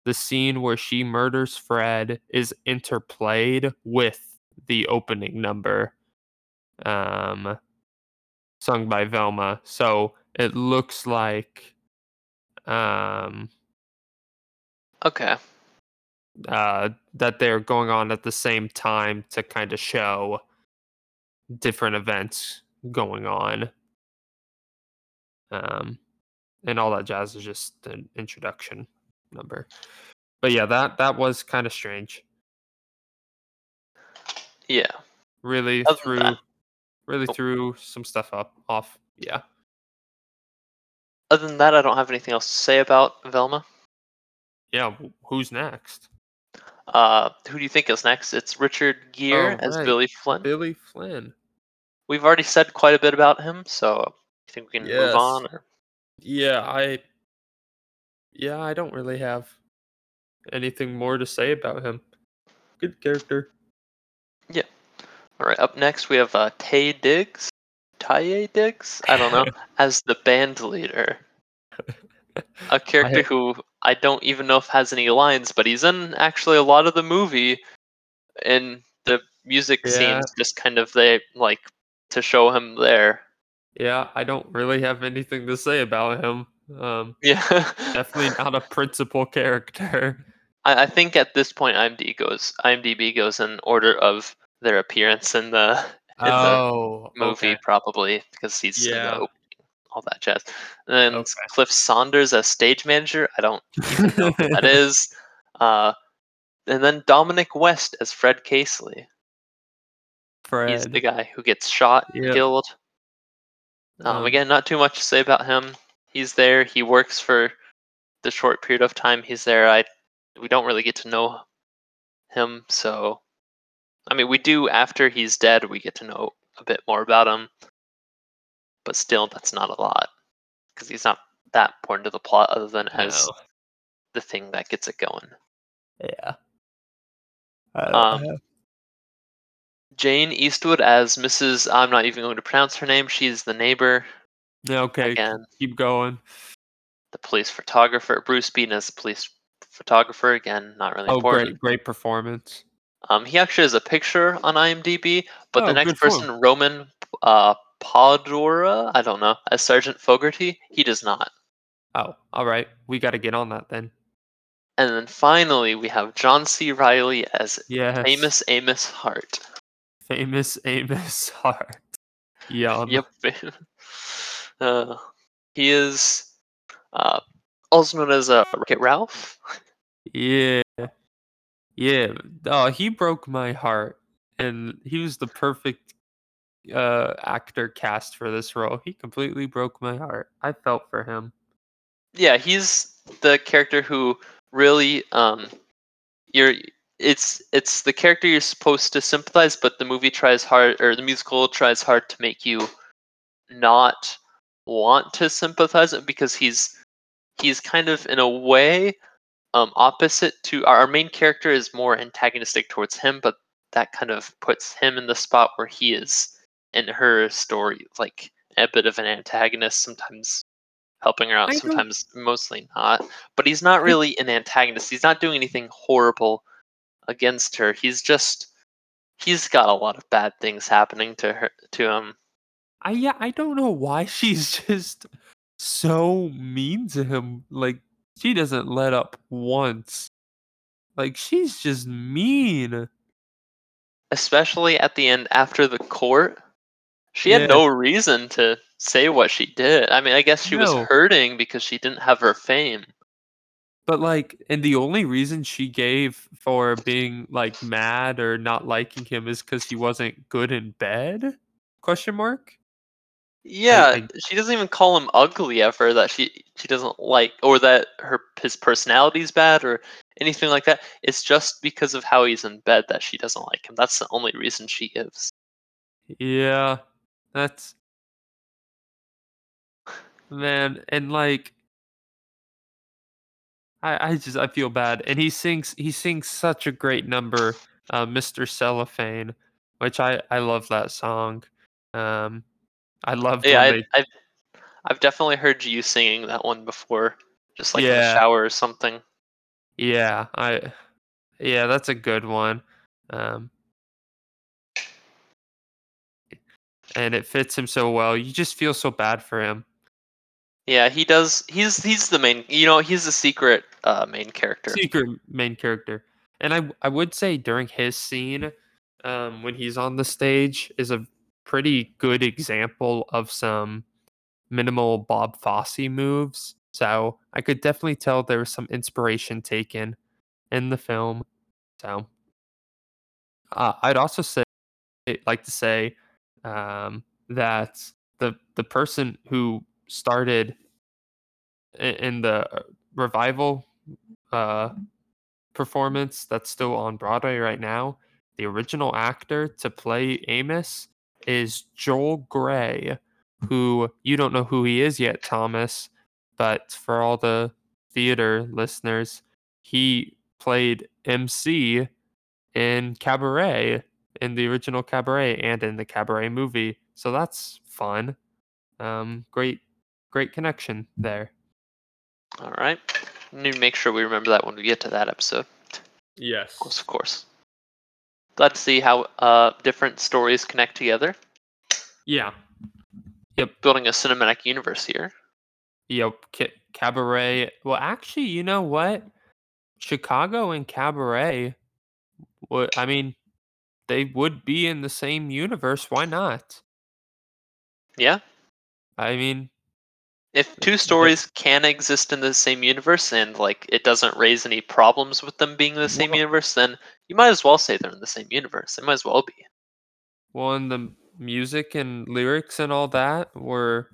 the scene where she murders Fred is interplayed with the opening number um sung by Velma. So it looks like um okay. uh that they're going on at the same time to kind of show different events going on. Um and all that jazz is just an introduction number. But yeah that that was kind of strange. Yeah. Really Other that- really Oh. threw some stuff up off. Yeah. Other than that, I don't have anything else to say about Velma. Yeah. Who's next? Uh, who do you think is next? It's Richard Gere Oh, as right. Billy Flynn. Billy Flynn. We've already said quite a bit about him, so I think we can Yes. move on. Or... Yeah, I Yeah, I don't really have anything more to say about him. Good character. All right, up next we have uh, Tay Diggs, Taye Diggs, I don't know, as the band leader. A character ha- who I don't even know if has any lines, but he's in actually a lot of the movie, and the music Yeah. scenes just kind of they like to show him there. Yeah, I don't really have anything to say about him. Um Yeah, definitely not a principal character. I, I think at this point IMDb goes IMDb goes in order of their appearance in the in the oh, movie, okay. probably because he's the Yeah. opening, all that jazz. And then Okay. Cliff Saunders as stage manager. I don't know who that is. Uh, and then Dominic West as Fred Casely. Fred. He's the guy who gets shot, and Yep. killed. Um, Um, again, not too much to say about him. He's there. He works for the short period of time he's there. I we don't really get to know him, so I mean, we do after he's dead. We get to know a bit more about him, but still, that's not a lot because he's not that important to the plot, other than as no. the thing that gets it going. Yeah. Um, Jane Eastwood as Mrs. I'm not even going to pronounce her name. She's the neighbor. yeah, okay. again. Keep going. the police photographer. Bruce Beaton as the police photographer. Again, not really Oh, important. great, great performance. Um, he actually has a picture on IMDb, but Oh, the next good for him. person, Roman uh, Podhora, I don't know, as Sergeant Fogarty, he does not. Oh, all right. We got to get on that then. And then finally, we have John C. Reilly as Yes. famous Amos Hart. famous Amos Hart. Yum. Yep. uh, he is uh, also known as uh, Wreck-It Ralph. Yeah. Yeah. Oh, he broke my heart. And he was the perfect uh actor cast for this role. He completely broke my heart. I felt for him. yeah, he's the character who really um you're it's it's the character you're supposed to sympathize, but the movie tries hard or the musical tries hard to make you not want to sympathize because he's he's kind of in a way um opposite to our, our main character is more antagonistic towards him, but that kind of puts him in the spot where he is in her story like a bit of an antagonist sometimes helping her out I don't- sometimes mostly not. But he's not really an antagonist. He's not doing anything horrible against her. He's just he's got a lot of bad things happening to her to him. I yeah, I don't know why she's just so mean to him. Like she doesn't let up once. Like she's just mean. especially at the end after the court she Yeah. had no reason to say what she did i mean i guess she was hurting because she didn't have her fame But like, and the only reason she gave for being like mad or not liking him is because he wasn't good in bed? Question mark. Yeah, I- she doesn't even call him ugly ever. That she she doesn't like, or that her his personality's bad, or anything like that. It's just because of how he's in bed that she doesn't like him. That's the only reason she gives. Yeah, that's man, and like, I I just I feel bad, and he sings he sings such a great number, uh, Mr. Cellophane, which I I love that song. Um, I loved Yeah, I, they I've I've definitely heard you singing that one before, just like in the shower or something. Yeah, I yeah, that's a good one. Um and it fits him so well. You just feel so bad for him. Yeah, he does. He's he's the main. You know, he's the secret uh, main character. Secret main character. And I I would say during his scene um when he's on the stage is a pretty good example of some minimal Bob Fosse moves. So, I could definitely tell there was some inspiration taken in the film. So, uh, I'd also say like to say um, that the the person who started in, in the uh, revival uh, performance that's still on Broadway right now, the original actor to play Amos is Joel Grey, who you don't know who he is yet, Thomas, but for all the theater listeners, he played MC in Cabaret, in the original Cabaret, and in the Cabaret movie. So that's fun. Um, great, great connection there. All right. Need to make sure we remember that when we get to that episode. Yes. Of course, of course. Glad to see how uh, different stories connect together. Yeah. Yep. Building a cinematic universe here. Yep. Ca- Cabaret. Well, actually, you know what? Chicago and Cabaret. What I mean, they would be in the same universe. Why not? Yeah. I mean, If two stories can exist in the same universe and like it doesn't raise any problems with them being in the same Well- universe, then you might as well say they're in the same universe. They might as well be. well, and the music and lyrics and all that were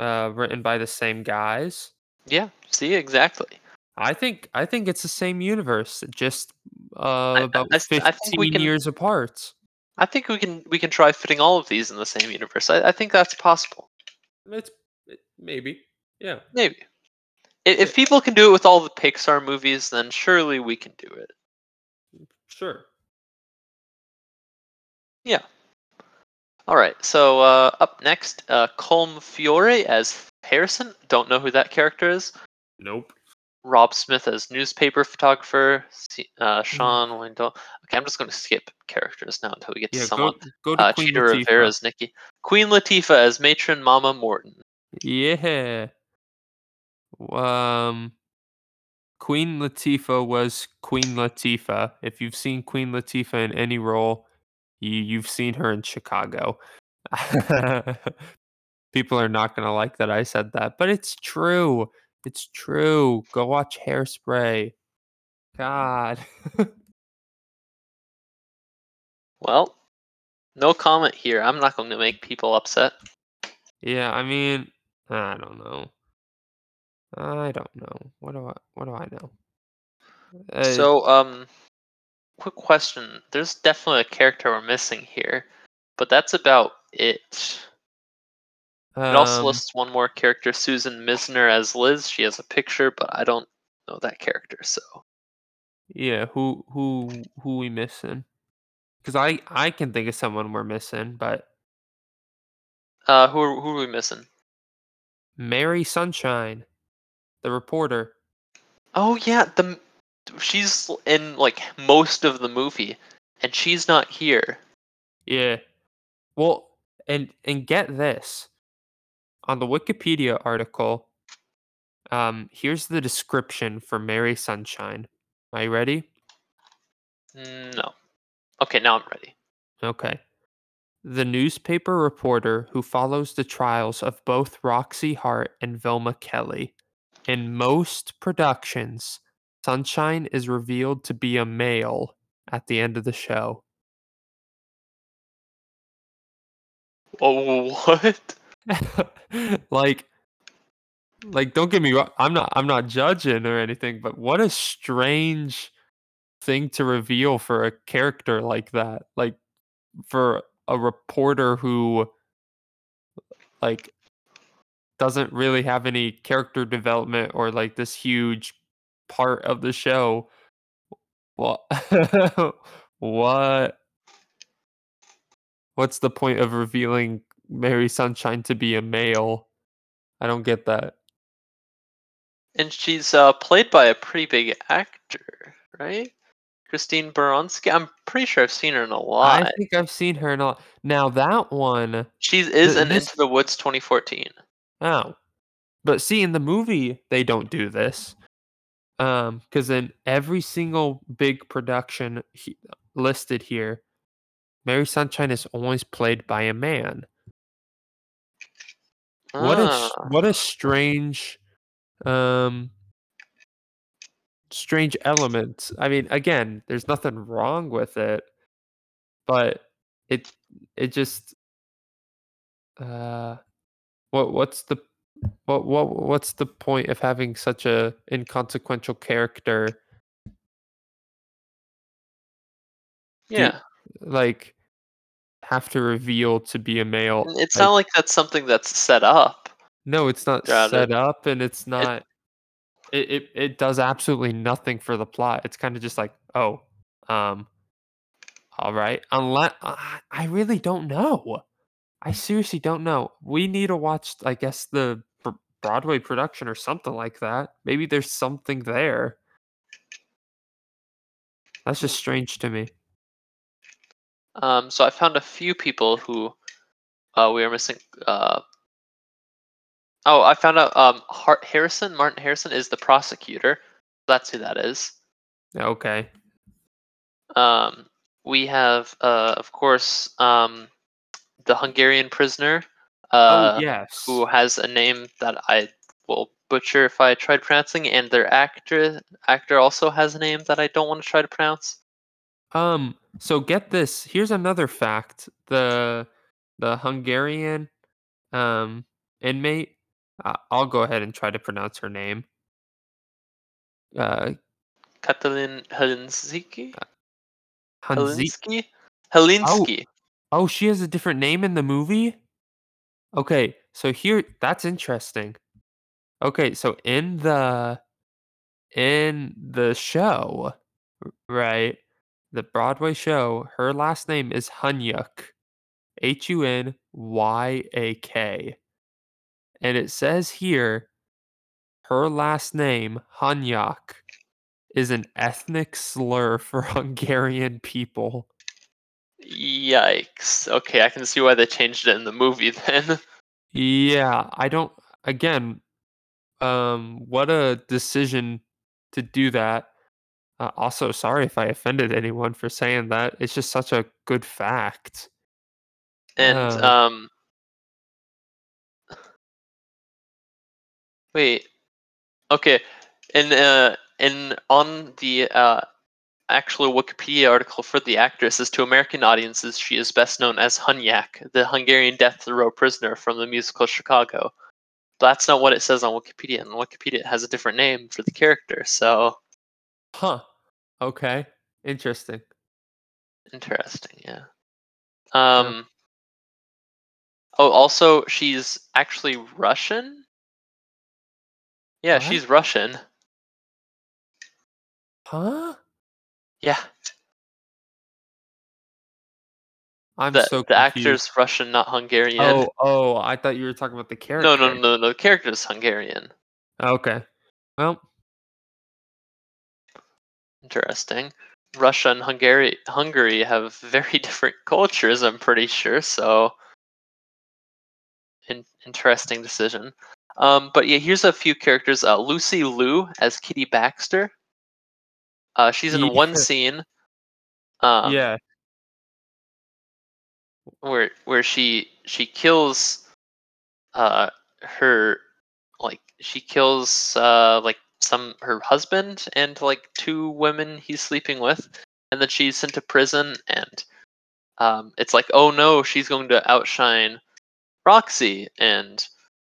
uh, written by the same guys. Yeah. See, exactly. I think I think it's the same universe, just uh, about I I fifteen can- years apart. I think we can we can try fitting all of these in the same universe. I, I think that's possible. It's it, maybe, yeah. Maybe. I- If people can do it with all the Pixar movies, then surely we can do it. Sure. Yeah. All right. So uh, up next, uh, Colm Feore as Harrison. Don't know who that character is. Nope. Rob Smith as newspaper photographer. Hmm. Uh, Sean Wendell. Okay, I'm just going to skip characters now until we get to Yeah, someone. go go to uh, Queen Chita Latifah. Rivera as Nikki. Queen Latifah as matron Mama Morton. Yeah. Um, Queen Latifah was Queen Latifah. If you've seen Queen Latifah in any role, you you've seen her in Chicago. People are not gonna like that I said that, but it's true. It's true. Go watch Hairspray. God. Well, no comment here. I'm not going to make people upset. yeah, I mean, I don't know. I don't know. What do I? What do I know? Uh, So, um, quick question. There's definitely a character we're missing here, but that's about it. It also um, lists one more character, Susan Misner as Liz. She has a picture, but I don't know that character. So, Yeah, who who who we missing? Because I I can think of someone we're missing, but uh, who who are we missing? Mary Sunshine, the reporter. Oh yeah, the she's in like most of the movie, and she's not here. Yeah. Well, and and get this. On the Wikipedia article, um, here's the description for Mary Sunshine. Are you ready? No. Okay, now I'm ready. Okay. The newspaper reporter who follows the trials of both Roxie Hart and Velma Kelly. In most productions, Sunshine is revealed to be a male at the end of the show. Oh, what? like like don't get me wrong, I'm not I'm not judging or anything, but what a strange thing to reveal for a character like that. Like for a reporter who like doesn't really have any character development or like this huge part of the show. What what what's the point of revealing Mary Sunshine to be a male? I don't get that. And she's uh, played by a pretty big actor, right? Christine Baranski. I'm pretty sure I've seen her in a lot. I think I've seen her in a lot. Now that one, She is th- in this- Into the Woods 2014. Oh, but see in the movie they don't do this, um, because in every single big production he, listed here, Mary Sunshine is always played by a man. What a Ah, what a strange, um, strange element. I mean, again, there's nothing wrong with it, but it it just uh what what's the what what what's the point of having such a inconsequential character do- Yeah, like have to reveal to be a male? it's Like, not like that's something that's set up. no, it's not Got set it. up and it's not it, it it does absolutely nothing for the plot. It's kind of just like, oh, um all right. Unless I really don't know. I seriously don't know. We need to watch, I guess, the Broadway production or something like that. Maybe there's something there. That's just strange to me. Um, so I found a few people who uh, we are missing. Uh, oh, I found out um, Har- Harrison Martin Harrison is the prosecutor. That's who that is. Okay. Um, we have, uh, of course, um, the Hungarian prisoner. Uh, oh yes. who has a name that I will butcher if I tried pronouncing, and their actor actor also has a name that I don't want to try to pronounce. Um. So get this. Here's another fact. The the Hungarian um inmate. Uh, I'll go ahead and try to pronounce her name. Uh, Katalin Helinszki? Hanzi. Helinszki? Helinszki. Oh, she has a different name in the movie? Okay, so here that's interesting. Okay, so in the in the show, right? The Broadway show, her last name is Hunyak. H U N Y A K. And it says here her last name, Hanyak, is an ethnic slur for Hungarian people. Yikes. Okay, I can see why they changed it in the movie then. Yeah, I don't again um what a decision to do that. Uh, also sorry if I offended anyone for saying that. It's just such a good fact. And Uh. um wait. Okay. And uh and on the uh actual Wikipedia article for the actress is to American audiences she is best known as Hunyak, the Hungarian death row prisoner from the musical Chicago. But that's not what it says on Wikipedia, and Wikipedia has a different name for the character, so Huh. Okay. Interesting. interesting, yeah. Um Oh, also she's actually Russian? Yeah, What? she's Russian. Huh? Yeah. I'm The, so the confused. actor's Russian, not Hungarian. Oh, oh, I thought you were talking about the character. no, no, no, no. The character's Hungarian. Okay. Well, Interesting. Russia and Hungary Hungary have very different cultures, I'm pretty sure, so in, interesting decision. Um, but yeah, here's a few characters. Uh, Lucy Liu as Kitty Baxter. Uh, she's in one scene. Um, yeah. where where she she kills uh her like she kills uh like some her husband and like two women he's sleeping with and then she's sent to prison and um it's like oh no she's going to outshine Roxie and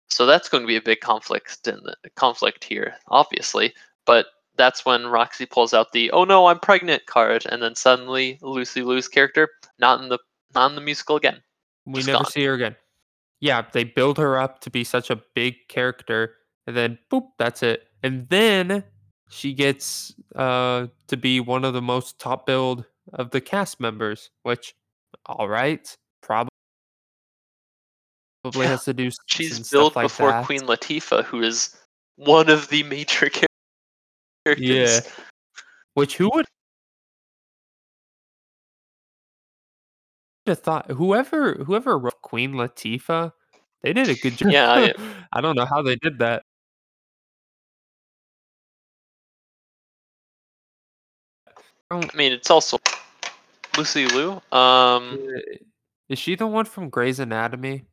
so that's going to be a big conflict in the conflict here obviously but that's when Roxie pulls out the oh no I'm pregnant card and then suddenly Lucy Liu's character not in the not in the musical again We Just never gone. see her again. Yeah, they build her up to be such a big character, and then boop, that's it. And then she gets uh to be one of the most top billed of the cast members, which all right, probably Yeah, has to do She's billed like before that. Queen Latifah, who is one of the major char- characters. Yeah. Which who would have thought whoever whoever wrote Queen Latifah, they did a good job. Yeah, I- I don't know how they did that. I mean, it's also Lucy Liu. Um, Uh, Is she the one from Grey's Anatomy?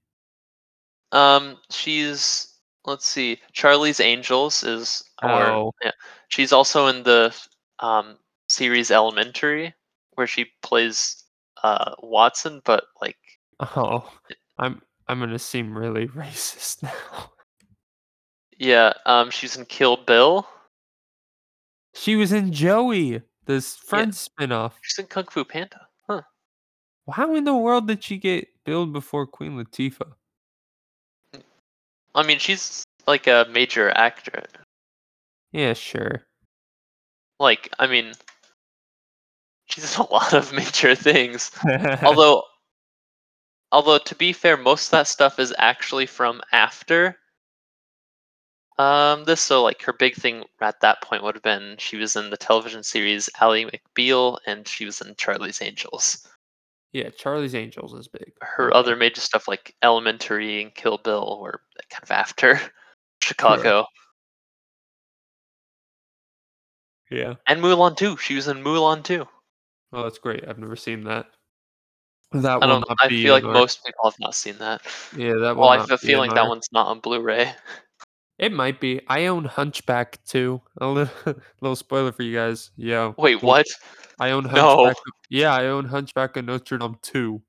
um, she's let's see, Charlie's Angels is, or Oh. yeah, she's also in the um series Elementary, where she plays uh, Watson, but like Oh, I'm I'm gonna seem really racist now. yeah, um, she's in Kill Bill. She was in Joey, this Friends spinoff. She's in Kung Fu Panda. Huh. How in the world did she get billed before Queen Latifah? I mean, she's like a major actor. Yeah, sure. Like, I mean, she's in a lot of major things. although, although to be fair, most of that stuff is actually from after um this. So, like, her big thing at that point would have been she was in the television series Ally McBeal, and she was in Charlie's Angels. Yeah, Charlie's Angels is big. Her other major stuff, like Elementary and Kill Bill, were kind of after Chicago Yeah. and Mulan too. She was in Mulan too. Oh, that's great. I've never seen that. That I don't. I feel like our- most people have not seen that. Yeah, that Well, I have a feeling that our- one's not on Blu-ray. It might be. I own Hunchback too. A little, little spoiler for you guys. Yeah. Wait, what? I own No. Hunchback. of- Yeah, I own Hunchback of Notre Dame too.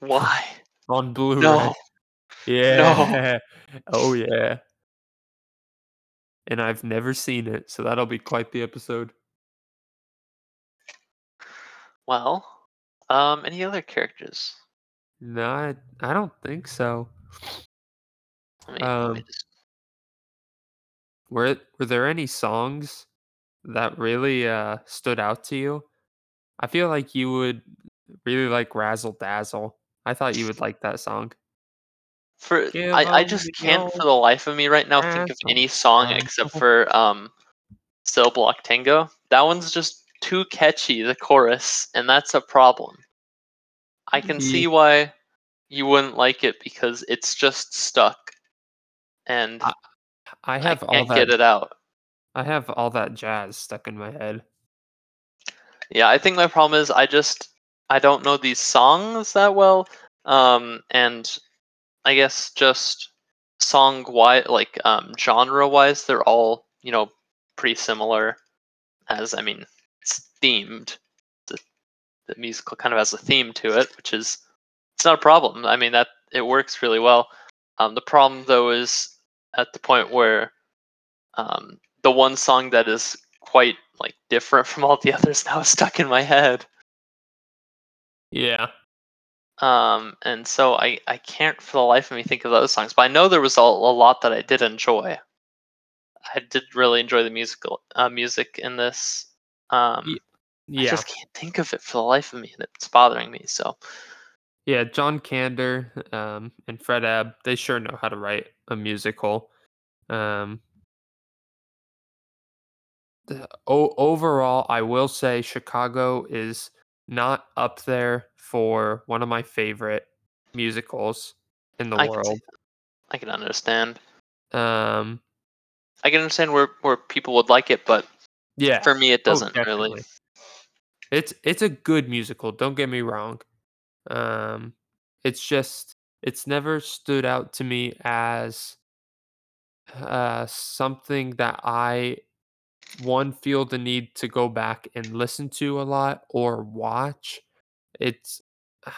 Why? on Blu-ray. No. Yeah. No. Oh yeah. And I've never seen it, so that'll be quite the episode. Well, um, any other characters? No, I, I don't think so. Let me, let me Um, just- Were were there any songs that really uh stood out to you? I feel like you would really like Razzle Dazzle. I thought you would like that song. For Give I, I just can't for the life of me right now think of any song except dazzle. for um, Cell Block Tango. That one's just too catchy. The chorus, and that's a problem. I can see Ye- why you wouldn't like it because it's just stuck, and I I I have all can't that. get it out. I have all that jazz stuck in my head. Yeah, I think my problem is I just I don't know these songs that well. Um and I guess just song wise like um genre wise they're all, you know, pretty similar as I mean it's themed. The, the musical kind of has a theme to it, which is it's not a problem. I mean that it works really well. Um the problem though is at the point where um the one song that is quite like different from all the others now is stuck in my head. Yeah. Um, and so I, I can't for the life of me think of those songs, but I know there was a, a lot that I did enjoy. I did really enjoy the musical uh, music in this. Um, Ye- I Yeah. just can't think of it for the life of me, and it's bothering me. So Yeah, John Kander um, and Fred Ebb, they sure know how to write a musical. Um, the, o- overall, I will say Chicago is not up there for one of my favorite musicals in the I can world. I can understand. Um, I can understand where where people would like it, but yeah, for me, it Oh, doesn't really. It's it's a good musical. Don't get me wrong. Um, it's just it's never stood out to me as uh something that I one feel the need to go back and listen to a lot or watch. It's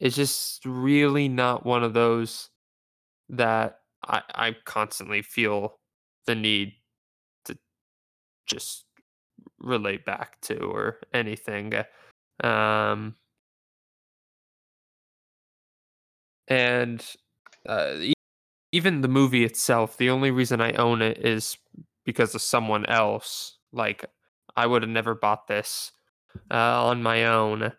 it's just really not one of those that I I constantly feel the need to just relate back to or anything. Um and uh, even the movie itself, the only reason I own it is because of someone else. Like I would have never bought this uh, on my own,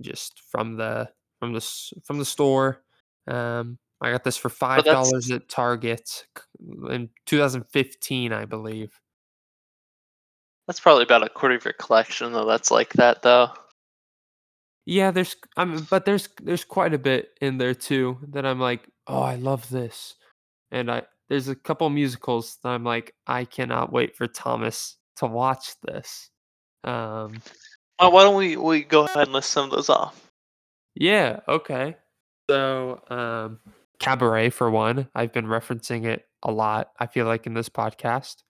just from the from the from the store. Um, I got this for five dollars at Target in 2015, I believe. That's probably about a quarter of your collection, though. That's like that, though. Yeah, there's I mean, but there's there's quite a bit in there too that I'm like, oh, I love this, and I there's a couple musicals that I'm like, I cannot wait for Thomas to watch this. Um, Well, why don't we we go ahead and list some of those off? yeah, okay. So, um, Cabaret for one, I've been referencing it a lot. I feel like in this podcast,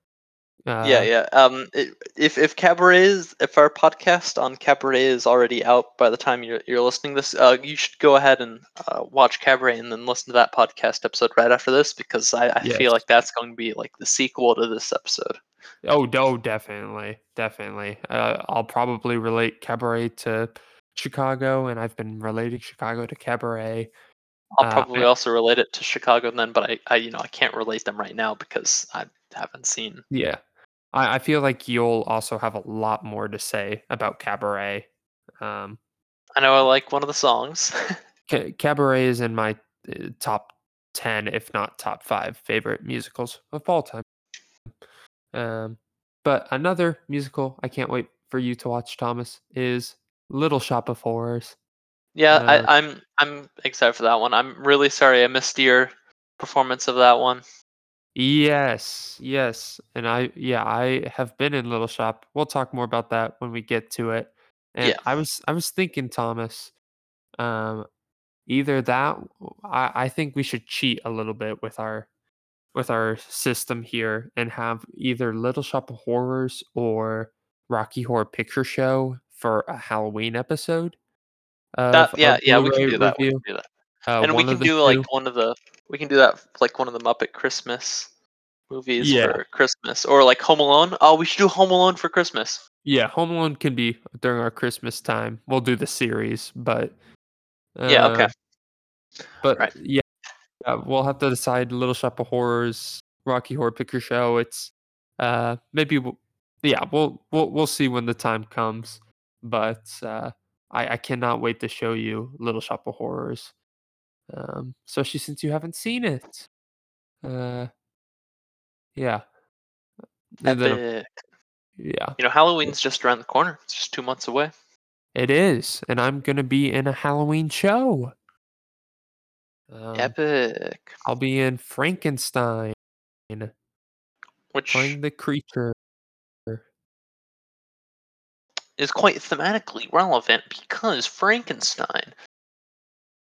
Uh, yeah, yeah. Um, it, if if cabaret is if our podcast on cabaret is already out by the time you're you're listening to this, uh, you should go ahead and uh, watch cabaret and then listen to that podcast episode right after this because I, I Yes. feel like that's going to be like the sequel to this episode. Oh, no, definitely, definitely. Uh, I'll probably relate Cabaret to Chicago, and I've been relating Chicago to Cabaret. I'll Uh, probably I- also relate it to Chicago then, but I, I you know I can't relate them right now because I haven't seen. Yeah, I, I feel like you'll also have a lot more to say about Cabaret. Um, I know I like one of the songs. Ca- Cabaret is in my uh, top 10, if not top five favorite musicals of all time. Um, but another musical I can't wait for you to watch, Thomas, is Little Shop of Horrors. yeah, Uh, I, I'm I'm excited for that one. I'm really sorry I missed your performance of that one. Yes, yes. And I, yeah, I have been in Little Shop. We'll talk more about that when we get to it. And Yeah. I was, I was thinking, Thomas, um, either that, I, I think we should cheat a little bit with our, with our system here and have either Little Shop of Horrors or Rocky Horror Picture Show for a Halloween episode. That yeah yeah we can do that. We can do that. Uh, and we can do two. like one of the we can do that like one of the Muppet Christmas movies Yeah. for Christmas or like Home Alone. Oh, we should do Home Alone for Christmas. Yeah, Home Alone can be during our Christmas time. We'll do the series, but Yeah, okay. uh, But Right. yeah, uh, we'll have to decide. Little Shop of Horrors, Rocky Horror Picture Show. It's uh maybe we'll, yeah we'll we'll we'll see when the time comes. But uh, I I cannot wait to show you Little Shop of Horrors, um, especially since you haven't seen it. Uh, yeah. And then, Epic. yeah, You know, Halloween's just around the corner. It's just two months away. it is, and I'm gonna be in a Halloween show. Um, Epic. I'll be in Frankenstein Which playing the creature. is quite thematically relevant because Frankenstein.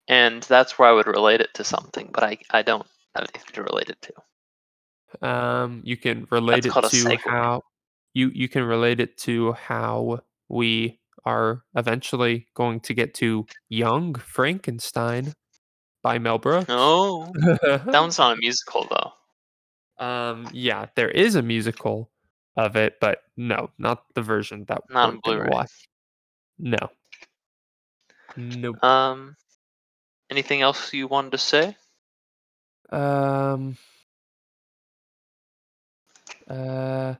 And that's where I would relate it to something, but I, I don't have anything to relate it to. Um, you can relate That's it to how you you can relate it to how we are eventually going to get to Young Frankenstein by Mel Brooks. No, that one's not a musical though. um, yeah, there is a musical of it, but no, not the version that Not on Blu-ray. watch. No, nope. Um, anything else you wanted to say? Um. Uh.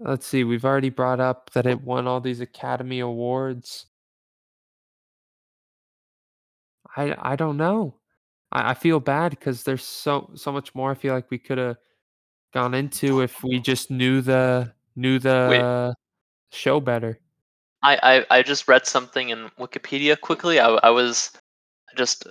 Let's see. We've already brought up that it won all these Academy Awards. I I don't know. I, I feel bad because there's so so much more. I feel like we could have gone into if we just knew the knew the show better. I, I, I just read something in Wikipedia quickly. I, I was I just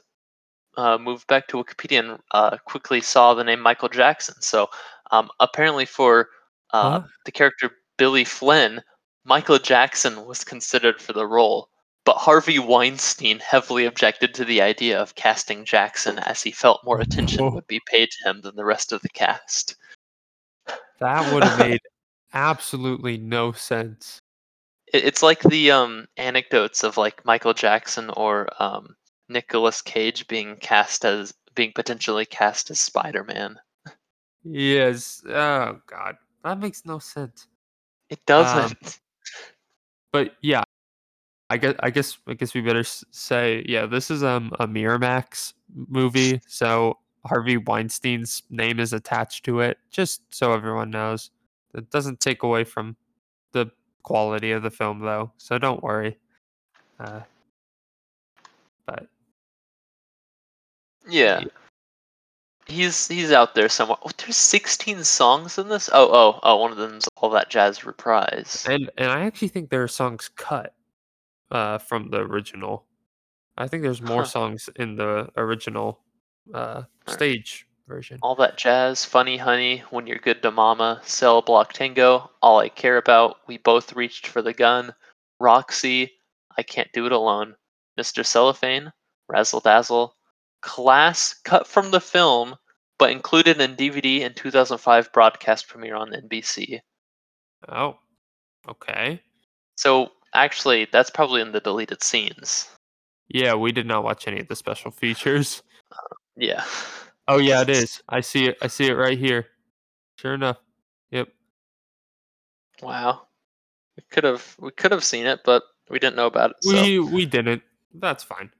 uh, moved back to Wikipedia and uh, quickly saw the name Michael Jackson. So um, apparently, for uh, Huh? the character Billy Flynn, Michael Jackson was considered for the role, but Harvey Weinstein heavily objected to the idea of casting Jackson as he felt more attention would be paid to him than the rest of the cast. That would have made absolutely no sense. It, it's like the um, anecdotes of like Michael Jackson or um, Nicolas Cage being cast as being potentially cast as Spider-Man. Yes. Oh God, that makes no sense. It doesn't. but yeah, I guess I guess I guess we better say yeah. This is um a Miramax movie, so Harvey Weinstein's name is attached to it, just so everyone knows. It doesn't take away from the quality of the film, though, so don't worry. Uh, but yeah. He's he's out there somewhere. Oh, there's 16 songs in this. Oh oh oh, one of them's all that jazz reprise. and and I actually think there are songs cut uh from the original. I think there's more Huh. songs in the original uh stage version. All that jazz, funny honey, when you're good to mama, cell block tango, all I care about, we both reached for the gun, Roxie, I can't do it alone, Mr. Cellophane, Razzle Dazzle, class cut from the film, but included in DVD in 2005 broadcast premiere on NBC. Oh, okay. So actually, that's probably in the deleted scenes. Yeah, we did not watch any of the special features. Yeah. Oh yeah, it is. I see it. I see it right here. Sure enough. Yep. Wow. We could have we could have seen it, but we didn't know about it. So. We we didn't. That's fine.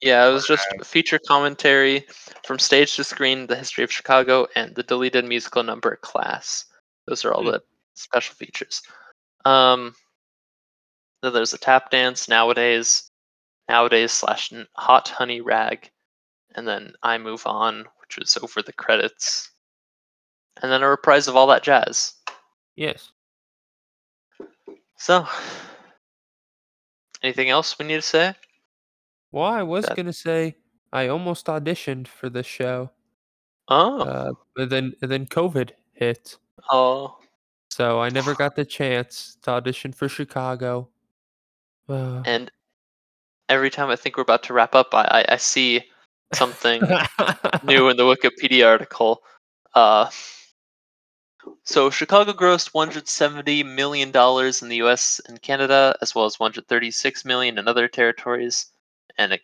Yeah, it was just feature commentary from stage to screen, the history of Chicago, and the deleted musical number class. Those are all Hmm. the special features. Um, then there's a tap dance nowadays, nowadays slash hot honey rag, and then I move on, which was over the credits, and then a reprise of all that jazz. Yes. So, anything else we need to say? Well, I was That- gonna say I almost auditioned for this show, Oh, uh, but then and then COVID hit, oh, so I never got the chance to audition for Chicago. Uh, and every time I think we're about to wrap up, I I, I see something new in the Wikipedia article. Uh, so Chicago grossed 170 million dollars in the U.S. and Canada, as well as 136 million in other territories, and a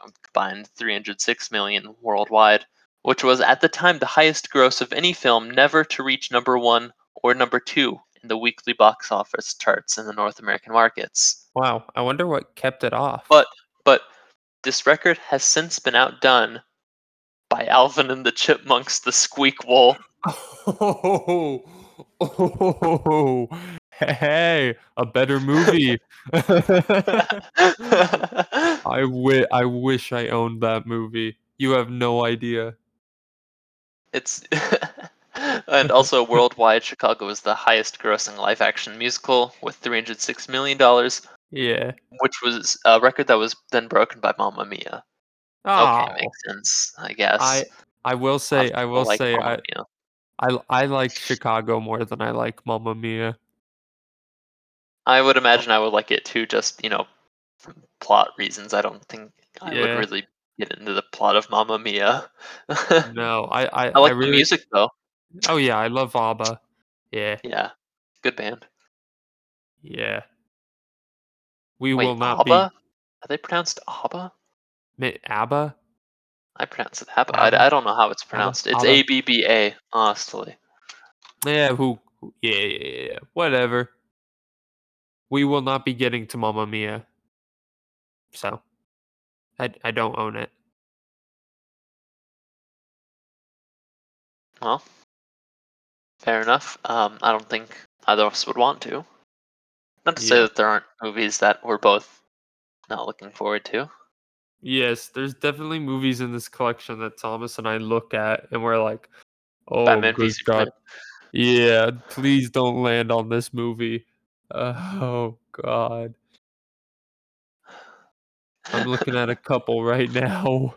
combined 306 million worldwide, which was at the time the highest gross of any film never to reach number one or number two in the weekly box office charts in the North American markets. Wow, I wonder what kept it off. But but this record has since been outdone by Alvin and the Chipmunks, The Squeakquel. oh, oh, hey, a better movie. I wi- I wish I owned that movie. You have no idea. it's and also worldwide, Chicago is the highest grossing live action musical with 306 million dollars, Yeah. which was a record that was then broken by Mamma Mia. Oh, Okay, makes sense, I guess. I I will say of I will like say Mamma I, Mia. I I like Chicago more than I like Mamma Mia. I would imagine I would like it too, just you know, from plot reasons. I don't think I would really get into the plot of Mamma Mia. No, I I, I like really the music though. Oh yeah, I love ABBA. Yeah, Yeah, good band. yeah. We Wait, will not ABBA? Are they pronounced ABBA? be ABBA. I pronounce it ABBA. ABBA? I, I don't know how it's pronounced. It's ABBA. A B B A, honestly. Yeah, who? yeah, yeah, yeah. Whatever. We will not be getting to Mamma Mia. So, I I don't own it. Well, fair enough. Um, I don't think either of us would want to. Not to say that there aren't movies that we're both not looking forward to. Yes, there's definitely movies in this collection that Thomas and I look at and we're like, oh Batman good god, yeah, please don't land on this movie. Uh, oh god, I'm looking at a couple right now.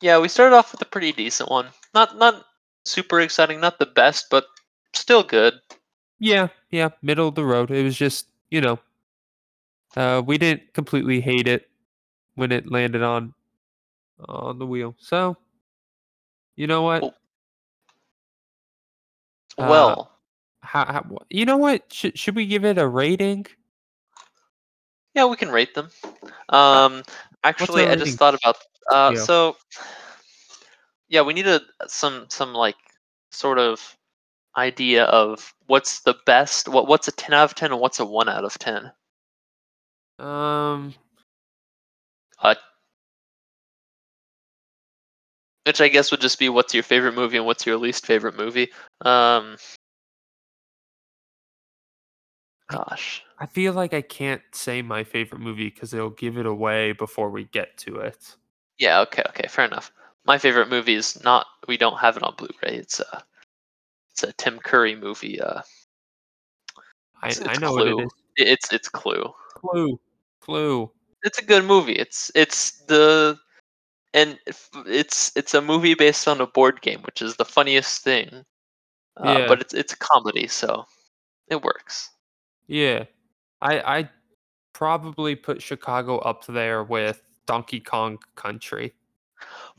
Yeah, we started off with a pretty decent one. Not not super exciting, not the best, but still good. Yeah, yeah, middle of the road. It was just, you know, uh, we didn't completely hate it when it landed on on the wheel. So, you know what? Well- Uh, How, how, you know what? Should should we give it a rating? yeah, we can rate them. Um, actually, I just thought about. Uh, scale? so yeah, we need a some some like sort of idea of what's the best. What what's a ten out of ten and what's a one out of ten. Um, Uh, which I guess would just be what's your favorite movie and what's your least favorite movie. Um, gosh, I feel like I can't say my favorite movie because it'll give it away before we get to it. yeah, okay, okay, fair enough. My favorite movie is not. We don't have it on Blu-ray. It's a, it's a Tim Curry movie. Uh, I It's- I know Clue. is. it- it's it's Clue. Clue, Clue. It's a good movie. It's it's the and it's it's a movie based on a board game, which is the funniest thing. Uh, Yeah. But it's it's a comedy, so it works. Yeah, I I probably put Chicago up there with Donkey Kong Country.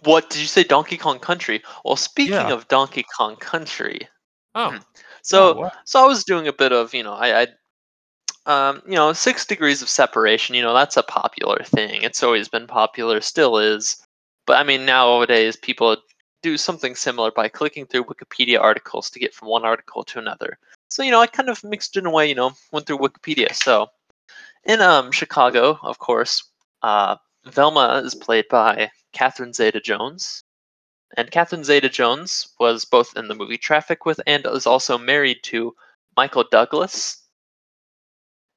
What did you say? Donkey Kong Country. Well, speaking Yeah. of Donkey Kong Country, Oh, Hmm. so what? so I was doing a bit of you know I, I um you know six degrees of separation. You know that's a popular thing. It's always been popular, still is. But I mean nowadays people do something similar by clicking through Wikipedia articles to get from one article to another. So you know I kind of mixed in a way. You know went through Wikipedia. So in um Chicago, of course, uh, Velma is played by Catherine Zeta-Jones. And Catherine Zeta-Jones was both in the movie Traffic with and is also married to Michael Douglas.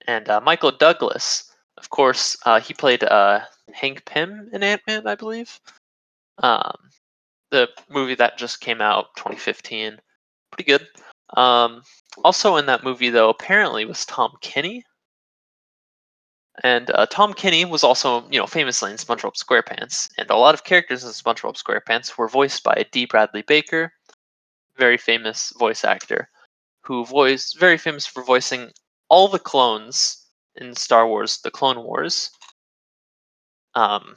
And uh, Michael Douglas, of course, uh, he played uh, Hank Pym in Ant-Man, I believe. Um, the movie that just came out 2015. Pretty good. Um, also in that movie, though, apparently was Tom Kenny. And uh, Tom Kenny was also, you know, famously in SpongeBob SquarePants, and a lot of characters in SpongeBob SquarePants were voiced by D. Bradley Baker, very famous voice actor, who voiced very famous for voicing all the clones in Star Wars: The Clone Wars. Um,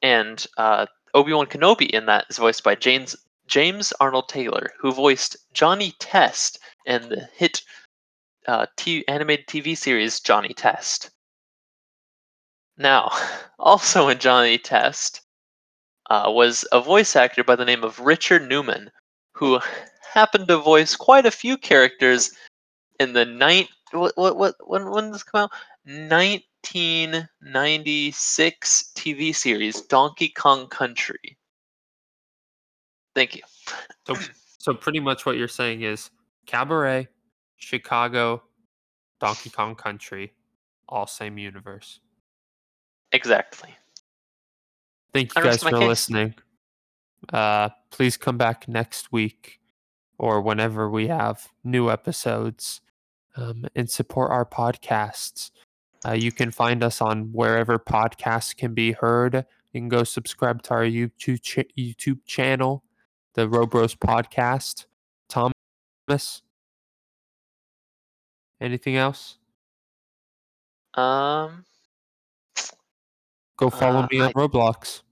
and uh, Obi Wan Kenobi in that is voiced by James James Arnold Taylor, who voiced Johnny Test in the hit uh, t- animated TV series Johnny Test. Now, also in Johnny Test uh, was a voice actor by the name of Richard Newman, who happened to voice quite a few characters in the night. What what what when when did this come out? 1996 TV series Donkey Kong Country. Thank you. So, so pretty much what you're saying is Cabaret, Chicago, Donkey Kong Country, all same universe. Exactly. Thank you I guys for case. listening. Uh, please come back next week or whenever we have new episodes um, and support our podcasts. Uh, you can find us on wherever podcasts can be heard. You can go subscribe to our YouTube ch- YouTube channel, the Ro Bros Podcast. Thomas, anything else? Um. Go follow Uh, me on I- Roblox.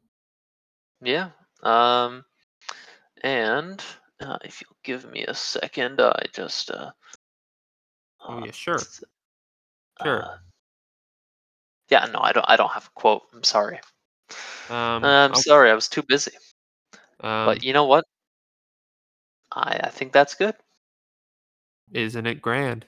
Yeah. Um. And uh, if you'll give me a second, I just. Uh, Oh uh, yeah, sure, th- sure. uh, yeah. No, I don't. I don't have a quote. I'm sorry. Um, I'm oh, sorry. I was too busy. um, But you know what? I I think that's good. isn't it grand?